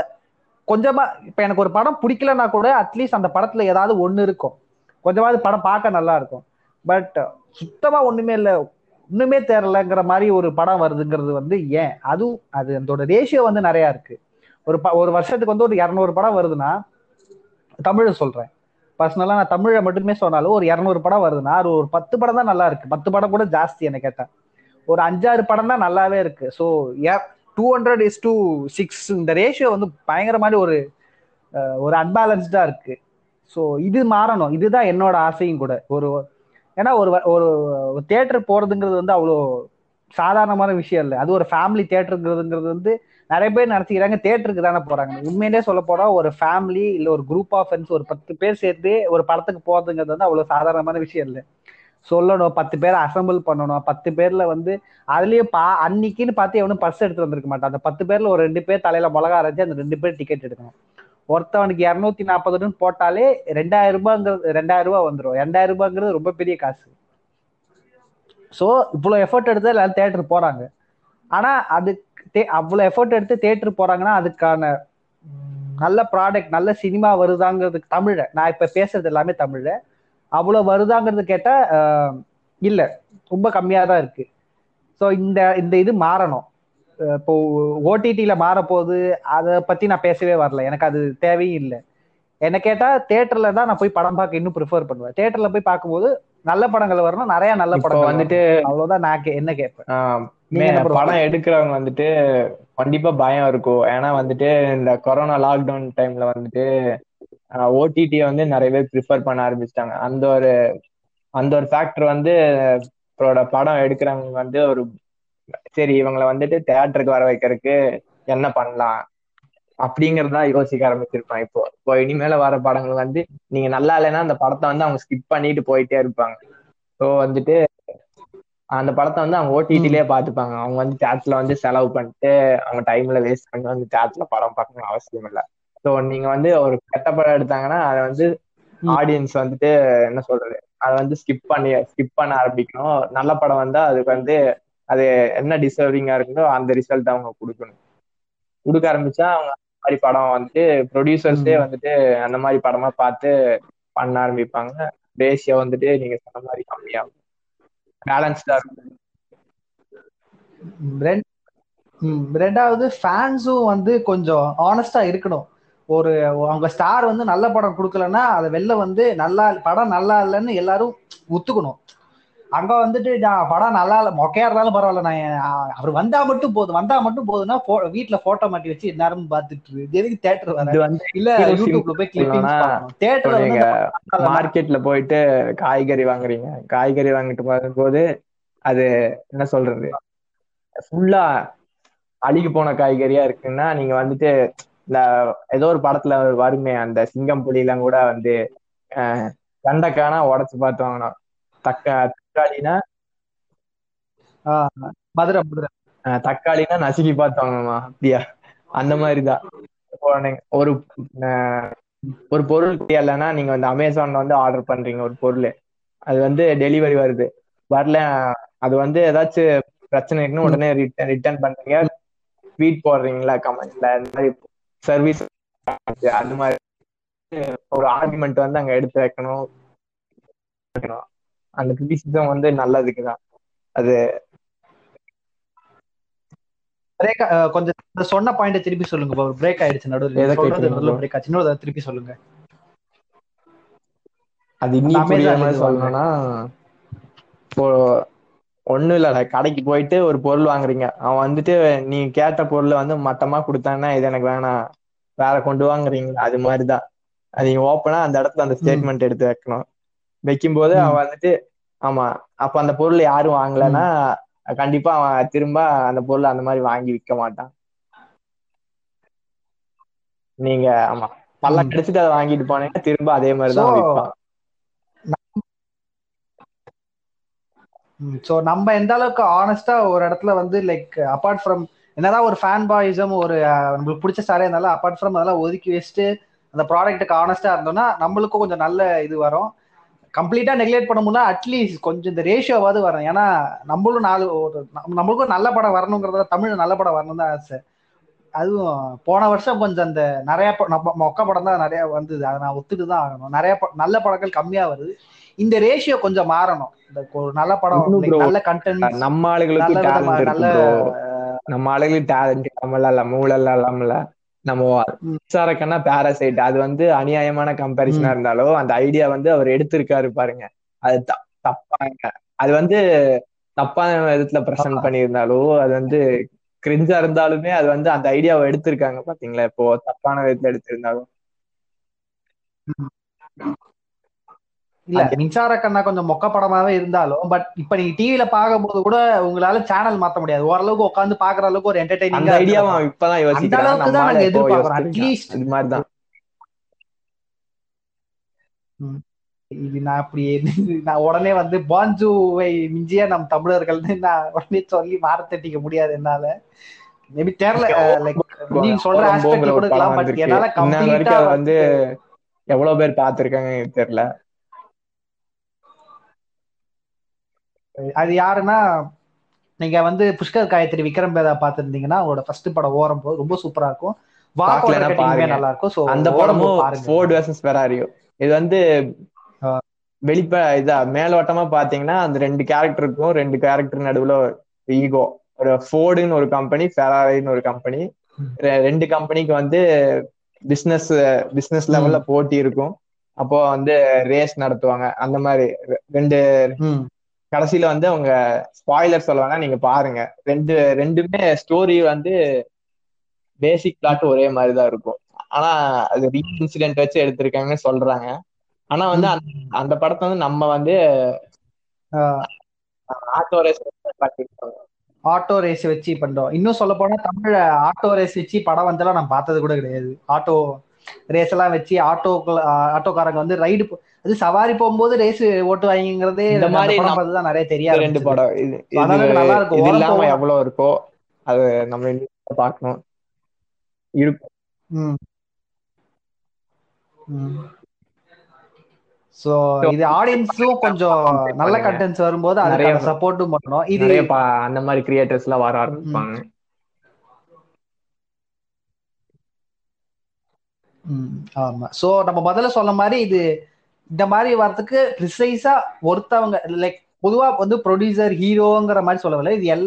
கொஞ்சமா இப்ப எனக்கு ஒரு படம் பிடிக்கலன்னா கூட அட்லீஸ்ட் அந்த படத்துல ஏதாவது ஒண்ணு இருக்கும். கொஞ்சமாவது படம் பார்க்க நல்லா இருக்கும். பட் சுத்தமா ஒண்ணுமே இல்லை. ஒண்ணுமே தெரிலங்கிற மாதிரி ஒரு படம் வருதுங்கிறது வந்து ஏன்? அதுவும் அது அதோட ரேஷியோ வந்து நிறைய இருக்கு. ஒரு ப- ஒரு வருஷத்துக்கு வந்து ஒரு இரநூறு படம் வருதுன்னா தமிழ சொல்றேன். பர்சனலா நான் தமிழை மட்டுமே சொன்னாலும் ஒரு இரநூறு படம் வருதுன்னா அது ஒரு பத்து படம் தான் நல்லா இருக்கு. பத்து படம் கூட ஜாஸ்தி என்ன கேட்டேன் ஒரு அஞ்சாறு படம் தான் நல்லாவே இருக்கு. So two hundred is two six இந்த ரேஷியோ வந்து பயங்கர மாதிரி ஒரு ஒரு அன்பேலன்ஸ்டா இருக்கு. ஸோ இது மாறணும். இதுதான் என்னோட ஆசையும் கூட. ஒரு ஏன்னா ஒரு ஒரு தேட்டர் போறதுங்கிறது வந்து அவ்வளோ சாதாரணமான விஷயம் இல்லை. அது ஒரு ஃபேமிலி தேட்டருங்கிறதுங்கிறது வந்து நிறைய பேர் நடத்திக்கிறாங்க தேட்டருக்கு தானே போறாங்க. உண்மையிலே சொல்ல போனா ஒரு ஃபேமிலி இல்லை ஒரு குரூப் ஆஃப் ஃப்ரெண்ட்ஸ் ஒரு பத்து பேர் சேர்த்து ஒரு படத்துக்கு போறதுங்கிறது வந்து அவ்வளோ சாதாரணமான விஷயம் இல்லை. சொல்லணும் பத்து பேரை அசம்பிள் பண்ணணும். பத்து பேர்ல வந்து அதுலயும் பா அன்னைக்குன்னு பார்த்து எவனும் பர்ஸ் எடுத்து வந்திருக்க மாட்டான். அந்த பத்து பேர்ல ஒரு ரெண்டு பேர் தலையில மிளகா அரைச்சு அந்த ரெண்டு பேர் டிக்கெட் எடுக்கணும். ஒருத்தவனுக்கு இரநூத்தி நாற்பது போட்டாலே ரெண்டாயிரம் ரூபாங்கிறது ரெண்டாயிரம் ரூபாய் வந்துடும் ரெண்டாயிரம் ரூபாங்கிறது ரொம்ப பெரிய காசு. ஸோ இவ்வளோ எஃபர்ட் எடுத்து எல்லாரும் தேட்டர் போறாங்க. ஆனா அதுக்கு தே- எஃபர்ட் எடுத்து தேட்டர் போறாங்கன்னா அதுக்கான நல்ல ப்ராடக்ட் நல்ல சினிமா வருதாங்கிறதுக்கு தமிழ. நான் இப்ப பேசுறது எல்லாமே தமிழ. அவ்வளவு வருதாங்கிறது கேட்டா இல்ல. ரொம்ப கம்மியா தான் இருக்கு. ஸோ இந்த இந்த இது மாறணும். இப்போ ஓடிடியில மாற போகுது அதை பத்தி நான் பேசவே வரல. எனக்கு அது தேவையும் இல்லை. என்ன கேட்டா தேட்டர்ல தான் நான் போய் படம் பார்க்க இன்னும் ப்ரிஃபர் பண்ணுவேன். தேட்டர்ல போய் பார்க்கும்போது நல்ல படங்கள் வரணும். நிறைய நல்ல படங்கள் வந்துட்டு அவ்வளவுதான் நான் என்ன கேட்பேன். படம் எடுக்கிறவங்க வந்துட்டு கண்டிப்பா பயம் இருக்கும். ஏன்னா வந்துட்டு இந்த கொரோனா லாக்டவுன் டைம்ல வந்துட்டு ஓடிடியை வந்து நிறைய பேர் ப்ரிஃபர் பண்ண ஆரம்பிச்சிட்டாங்க. அந்த ஒரு அந்த ஒரு ஃபேக்டர் வந்து அவரோட படம் எடுக்கிறவங்க வந்து ஒரு சரி இவங்களை வந்துட்டு தியேட்டருக்கு வர வைக்கிறதுக்கு என்ன பண்ணலாம்? அப்படிங்கறதா யோசிக்க ஆரம்பிச்சிருப்பாங்க இப்போ. இப்போ இனிமேல வர படங்கள் வந்து நீங்க நல்லா இல்லைன்னா அந்த படத்தை வந்து அவங்க ஸ்கிப் பண்ணிட்டு போயிட்டே இருப்பாங்க. ஸோ வந்துட்டு அந்த படத்தை வந்து அவங்க ஓடிடிலே பார்த்துப்பாங்க. அவங்க வந்து தேட்டர்ல வந்து செலவு பண்ணிட்டு அவங்க டைம்ல வேஸ்ட் பண்ணி வந்து தேட்டர்ல படம் பார்க்கணும் அவசியம் இல்லை. ஸோ நீங்க வந்து ஒரு கெட்ட படம் எடுத்தாங்கன்னா அதை வந்து. ஆடியன்ஸ் வந்துட்டு என்ன சொல்றது? அதை வந்து ஸ்கிப் பண்ணி ஸ்கிப் பண்ண ஆரம்பிக்கணும். நல்ல படம் வந்தா அதுக்கு வந்து அது என்ன டிசர்விங்கா இருக்குதோ அந்த ரிசல்ட் அவங்க கொடுக்கணும். கொடுக்க ஆரம்பிச்சா அவங்க அந்த மாதிரி படம் வந்துட்டு ப்ரொடியூசர்ஸே. வந்துட்டு அந்த மாதிரி படமா பார்த்து பண்ண ஆரம்பிப்பாங்க. ரேஷியோ வந்துட்டு நீங்க சொன்ன மாதிரி கம்மியாகும். பேலன்ஸ்டா இருக்கும். ரெண்டாவது ஃபேன்ஸும் வந்து கொஞ்சம் ஆனஸ்டா இருக்கணும். ஒரு அவங்க ஸ்டார் வந்து நல்ல படம் கொடுக்கலன்னா அதை வெளில வந்து நல்லா படம் நல்லா இல்லைன்னு எல்லாரும் ஒத்துக்கணும். அங்க வந்துட்டு நான் படம் நல்லா இல்ல மொக்கையா இருந்தாலும் பரவாயில்ல நான் அவர் வந்தா மட்டும் போதும் வந்தா மட்டும் போதுன்னா pho- வீட்ல போட்டோ மாட்டி வச்சு பார்த்துட்டு இருக்கு. எதுக்கு தேட்டர் வர? வந்து இல்ல யூடியூப்ல போய் தேட்டர்ல மார்க்கெட்ல போயிட்டு காய்கறி வாங்குறீங்க. காய்கறி வாங்கிட்டு வரும்போது அது என்ன சொல்றது? ஃபுல்லா அழுகி போன காய்கறியா இருக்குன்னா நீங்க வந்துட்டு இந்த ஏதோ ஒரு படத்துல வருமே அந்த சிங்கம் புலிலாம் கூட வந்து அஹ், வெண்டைக்கானா உடைச்சு பார்த்து வாங்கணும் தக்க தக்காளினா மதுரை மதுரை. தக்காளினா நசுக்கி பார்த்து வாங்கணுமா அப்படியா? அந்த மாதிரிதான். ஒரு ஒரு பொருள் இல்லைன்னா நீங்க வந்து அமேசான்ல வந்து ஆர்டர் பண்றீங்க ஒரு பொருள். அது வந்து டெலிவரி வருது. வரல அது வந்து ஏதாச்சும் பிரச்சனை இருக்குன்னு உடனே ரிட்டர்ன் ரிட்டர்ன் பண்றீங்க. ட்வீட் போடுறீங்களா கமெண்ட்ல இந்த மாதிரி சர்வீஸ் அந்த மாதிரி ஒரு ஆர்குமெண்ட் வந்து அங்க எடுத்து வைக்கணும். அந்த கிரிட்டிசிசம் வந்து நல்லதுக்கு தான். அது பிரேக் கொஞ்சம் சொன்ன பாயிண்ட் திருப்பி சொல்லுங்க பிரேக் ஆயிடுச்சு நடுவில்? பிரேக் ஆச்சு. இன்னொரு திருப்பி சொல்லுங்க. அது இன்னும் சொல்லணும்னா இப்போ ஒண்ணும் இல்ல கடைக்கு போயிட்டு ஒரு பொருள் வாங்குறீங்க. அவன் வந்துட்டு நீ கேட்ட பொருளை வந்து மட்டமா கொடுத்தான்னா இது எனக்கு வேணாம். வேற கொண்டு வாங்குறீங்களா? அது மாதிரிதான். அது நீங்க ஓப்பனா அந்த இடத்துல அந்த ஸ்டேட்மெண்ட் எடுத்து வைக்கணும். வைக்கும்போது. அவன் வந்துட்டு ஆமா அப்ப அந்த பொருள் யாரும் வாங்கலைன்னா கண்டிப்பா அவன் திரும்ப அந்த பொருள் அந்த மாதிரி வாங்கி விற்க மாட்டான். நீங்க ஆமா பல்ல. கடிச்சிட்டு அதை வாங்கிட்டு போனீங்கன்னா திரும்ப அதே மாதிரி தான் So, விற்பான். ஸோ நம்ம எந்த அளவுக்கு ஆனஸ்டா ஒரு இடத்துல வந்து லைக் அப்பார்ட் ஃப்ரம் என்னதான் ஒரு ஃபேன் பாய்ஸும் ஒரு நம்மளுக்கு பிடிச்ச ஸ்டாரே இருந்தாலும் அப்பார்ட் ஃப்ரம் அதெல்லாம் ஒதுக்கி வச்சுட்டு அந்த ப்ராடக்ட்டுக்கு ஆனஸ்டா இருந்தோம்னா நம்மளுக்கும் கொஞ்சம் நல்ல இது வரும். கம்ப்ளீட்டா நெக்லெக்ட் பண்ண அட்லீஸ்ட் கொஞ்சம் இந்த ரேஷியோவாவது வரும் ஏன்னா நம்மளும் நாலு ஒரு நம்மளுக்கும் நல்ல படம் வரணுங்கிறத தமிழ் நல்ல படம் வரணும் தான் ஆசை. அதுவும் போன வருஷம் கொஞ்சம் அந்த நிறைய ப- மொக்க படம் தான் நிறைய வந்தது. அதை நான் ஒத்துட்டு தான் ஆகணும். நிறைய நல்ல படங்கள் கம்மியா வருது. இந்த ரேஷியோ கொஞ்சம் மாறணும். இந்த ஒரு நல்ல படம் நல்ல கண்டென்ட் நம்ம ஆளுகளுக்கு நல்ல நம்ம ஆளுகளுக்கு டேலண்ட் இல்லாமல இல்ல மூளை இல்லாமல நம்ம. சாரக்கன்னா பேராசைட் அது வந்து அநியாயமான கம்பேரிசனா. இருந்தாலும் அந்த ஐடியா வந்து அவர் எடுத்திருக்காரு பாருங்க. அது தப்பாங்க அது வந்து தப்பான விதத்துல பிரசன்ட் பண்ணியிருந்தாலும் அது வந்து கிரிஞ்சா இருந்தாலுமே அது வந்து அந்த ஐடியாவை எடுத்திருக்காங்க பாத்தீங்களா? இப்போ தப்பான விதத்துல எடுத்திருந்தாலும். இல்ல மின்சார கண்ணா கொஞ்சம் மொக்க படமாவே இருந்தாலும் பட் இப்ப நீங்க டிவில பாக்கும்போது கூட உங்களால சேனல் மாத்த முடியாது. ஓரளவுக்கு உட்காந்து பாக்குற அளவுக்கு ஒரு அந்த என்டர்டைனிங்கா ஐடியாவை இப்பதான் யோசிக்கிறான். அளவுக்கு தான் நாங்க எதிர்பார்க்கிறோம். Atleast- இது மாதிரிதான். இது நான் அப்படி நான் உடனே வந்து பாஞ்சுவை மிஞ்சிய நம் தமிழர்கள் நான் உடனே சொல்லி மாறத்தட்டிக்க முடியாது என்னால. மேபி தெரியல லைக் நீங்க சொல்ற கொலம்போங்கிற ஆஸ்பெக்ட் ஒரு கூட இருக்கலாம் பட். என்னால கம்ப்ளீட்டா வந்து எவ்வளவு பேர் பார்த்திருக்காங்க எனக்கு தெரியல. அது யாருன்னா நீங்க வந்து புஷ்கர் காயத்ரி விக்ரம் வேதா பாத்திருந்தீங்கன்னா அவரோட ஃபர்ஸ்ட் படம் ஓரம் போது ரொம்ப சூப்பரா இருக்கும். நல்லா இருக்கும். சோ அந்த படமும் ஃபோர்ட் வெர்சஸ் ஃபெராரியோ இது வந்து. வெளிப்ப இதா மேலோட்டமா பாத்தீங்கன்னா அந்த ரெண்டு கேரக்டருக்கும் ரெண்டு கேரக்டர் நடுவுல ஈகோ ஒரு ஃபோர்டுன்னு ஒரு கம்பெனி ஃபெராரின்னு ஒரு கம்பெனி ரெண்டு கம்பெனிக்கு வந்து பிசினஸ் பிசினஸ் லெவல்ல போட்டி இருக்கும். அப்போ வந்து ரேஸ் நடத்துவாங்க. அந்த மாதிரி ரெண்டு கடைசியில வந்து அவங்க ஸ்பாய்லர் சொல்லுவாங்க நீங்க பாருங்க. ரெண்டு ரெண்டுமே ஸ்டோரி வந்து பேசிக் பிளாட் ஒரே மாதிரி தான் இருக்கும். ஆனா அது ரியல் இன்சிடென்ட் வச்சு எடுத்திருக்காங்கன்னு சொல்றாங்க. ஆனா வந்து அந்த அந்த படத்தை வந்து நம்ம வந்து ஆட்டோ ரேஸ் ஆட்டோ ரேஸ் வச்சு பண்றோம் இன்னும் சொல்ல போனா தமிழ ஆட்டோ ரேஸ் வச்சு படம் வந்தெல்லாம் நான் பார்த்தது கூட கிடையாது. ஆட்டோ ரேஸ் எல்லாம் வச்சு ஆட்டோ ஆட்டோக்காரங்க வந்து ரைடு அது சவாரி போகும்போது ரேஸ் ஓட்டு வாங்கிங்கிறதே இந்த மாதிரி தான் நிறைய தெரியாது ரெண்டு படம் நல்லா இருக்கும். இல்லாம. எவ்வளவு இருக்கோ அது நம்ம பார்க்கணும். இருக்கும் சோ இது ஆடியன்ஸும் கொஞ்சம் நல்ல. கண்டென்ட்ஸ் வரும்போது அதுக்கான சப்போர்ட்டும் பண்ணணும். இது அந்த மாதிரி கிரியேட்டர்ஸ் எல்லாம் வர ஆரம்பிப்பாங்க. ஆமா. சோ நம்ம முதல்ல சொன்ன மாதிரி இது இந்த மாதிரி வரதுக்கு ப்ரிசைஸா ஒருத்தவங்க லைக் பொதுவா வந்து ப்ரொடியூசர் ஹீரோங்கிற மாதிரி சொல்லவில்லை. இது எல்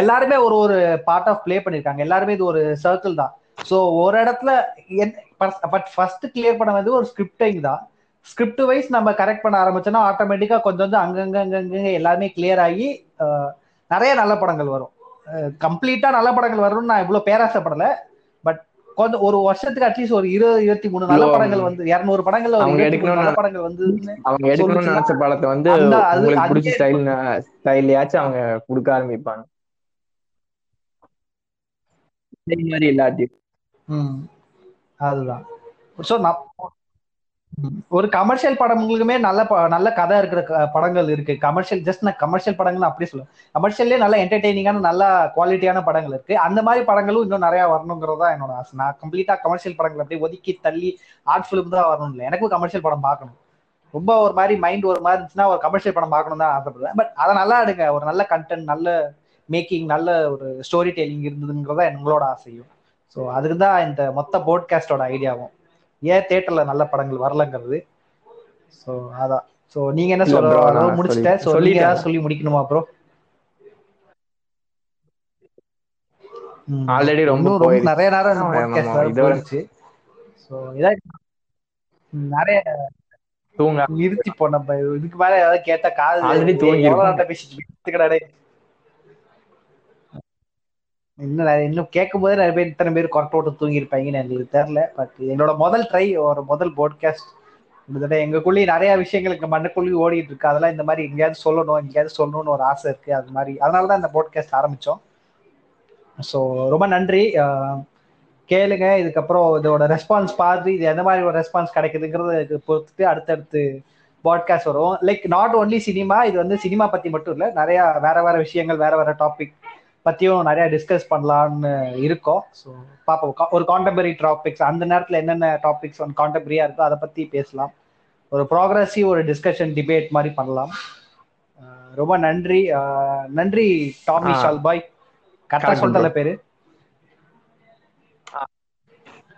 எல்லாருமே ஒரு ஒரு பார்ட் ஆஃப் ப்ளே பண்ணிருக்காங்க. எல்லாருமே இது ஒரு சர்க்கிள் தான். ஸோ ஒரு இடத்துல பட் ஃபர்ஸ்ட் கிளியர் பண்ண வந்து ஒரு ஸ்கிரிப்டிங் தான். ஸ்கிரிப்ட் வைஸ் நம்ம கரெக்ட் பண்ண ஆரம்பிச்சோன்னா ஆட்டோமேட்டிக்கா கொஞ்சம் கொஞ்சம் அங்கங்க அங்கங்க எல்லாமே கிளியர் ஆகி நிறைய நல்ல படங்கள் வரும். கம்ப்ளீட்டா நல்ல படங்கள் வரும்னு நான் இவ்வளவு பேராசைப்படல. கொஞ்சம் ஒரு வருஷத்துக்கு அட்லீஸ்ட் ஒரு இருபது இருபத்தி மூணு நல்ல படங்கள் வந்து இருநூறு படங்கள்ல ஒரு அவங்க 23 எடுக்கணும்னு நல்ல படங்கள் வந்து அவங்க எடுக்கணும்னு நினைச்ச படத்தை வந்து உங்களுக்கு பிடிச்ச ஸ்டைல் ஸ்டைல்லையாச்சும் அவங்க கொடுக்க ஆரம்பிப்பாங்க இந்த மாதிரி இல்லாட்டி. அதுதான் ஸோ நான். ஒரு கமர்ஷியல் படங்களுக்குமே நல்ல ப- நல்ல கதை இருக்கிற க- படங்கள் இருக்கு. கமர்ஷியல் ஜஸ்ட் நான் கமர்ஷியல் படங்கள் அப்படியே சொல்லுவேன். கமர்ஷியல்லே நல்ல என்டர்டெய்னிங்கான நல்ல குவாலிட்டியான படங்கள் இருக்கு. அந்த மாதிரி படங்களும் இன்னும் நிறைய வரணுங்கிறது தான் என்னோட ஆசை. நான் கம்ப்ளீட்டா கமர்ஷியல் படங்கள் அப்படியே ஒதுக்கி தள்ளி ஆர்ட் ஃபிலிம் தான் வரணும் இல்லை. எனக்கும் கமர்ஷியல் படம் பார்க்கணும். ரொம்ப ஒரு மாதிரி மைண்ட் ஒரு மாதிரி இருந்துச்சுன்னா ஒரு கமர்ஷியல் படம் பார்க்கணும் தான் ஆசைப்படுவேன். பட் அதை நல்லா எடுங்க. ஒரு நல்ல கண்டென்ட் நல்ல மேக்கிங் நல்ல ஒரு ஸ்டோரி டெல்லிங் இருந்ததுங்கிறதா எங்களோட ஆசையும். ஸோ அதுக்கு தான் இந்த மொத்த போட்காஸ்டோட ஐடியாவும் ஏன் தேட்டர்ல நல்ல படங்கள் வரலங்கிறது? ஸோ அதான் ஸோ நீங்க என்ன சொல்ற முடிச்சிட்டேன். சொல்லி- சொல்லி முடிக்கணுமா ப்ரோ Already ரொம்ப ரொம்ப. நிறைய நேரம் போயிடுச்சு. ஸோ இதான் நிறைய தூங்க நிறுத்தி போன இதுக்கு மேல ஏதாவது கேட்ட காது Already தூங்கி பேசிட்டு எடுத்துக்கடாடே இன்னும் இன்னும் கேட்கும் போது நிறைய பேர் இத்தனை பேர் கொரட்டை போட்டு தூங்கியிருப்பாங்கன்னு எங்களுக்கு தெரில. பட் என்னோட முதல் ட்ரை ஒரு முதல் போட்காஸ்ட் கிட்டத்தட்ட எங்களுக்குள்ளேயே நிறைய விஷயங்களுக்கு மண்ணுக்குள்ளேயும் ஓடிட்டு இருக்கு. அதெல்லாம் இந்த மாதிரி எங்கேயாவது சொல்லணும் எங்கேயாவது சொல்லணும்னு ஒரு ஆசை இருக்கு. அது மாதிரி. அதனால தான் இந்த போட்காஸ்ட் ஆரம்பித்தோம் ஸோ ரொம்ப நன்றி. கேளுங்க. இதுக்கப்புறம் இதோட ரெஸ்பான்ஸ் பார்த்து இது எந்த மாதிரி ஒரு ரெஸ்பான்ஸ் கிடைக்குதுங்கிறத பொறுத்துட்டு அடுத்தடுத்து பாட்காஸ்ட் வரும். லைக் நாட் ஒன்லி சினிமா இது வந்து சினிமா பத்தி மட்டும் இல்லை நிறைய வேற வேற விஷயங்கள் வேற வேற டாபிக் பத்தியும் நிறைய டிஸ்கஸ் பண்ணலாம்னு இருக்கோம். ஸோ பார்ப்போம் ஒரு கான்டெம்பரரி டாபிக்ஸ் அந்த நேரத்தில் என்னென்ன டாபிக்ஸ் வந்து கான்டெம்பரரியா இருக்கோ அதை பத்தி பேசலாம். ஒரு ப்ராக்ரஸிவ் ஒரு டிஸ்கஷன் டிபேட் மாதிரி பண்ணலாம். ரொம்ப நன்றி. நன்றி டாமி. ஷால்பாய். கரெக்டாக சொல்லிட்டல. பேரு.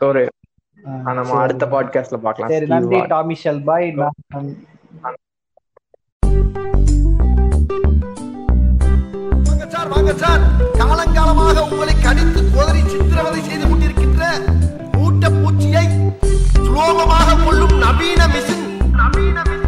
ஒரு நம்ம. அடுத்த பாட்காஸ்ட்ல பார்க்கலாம். சரி நன்றி. Tommy Shelby. சார் வாங்க சார். காலங்காலமாக உங்களை கடித்து குதிரை சித்திரவதை செய்து கொண்டிருக்கின்ற மூட்ட பூச்சியை சுலோகமாக கொள்ளும் நவீன மிஷின் நவீன மிஷின்.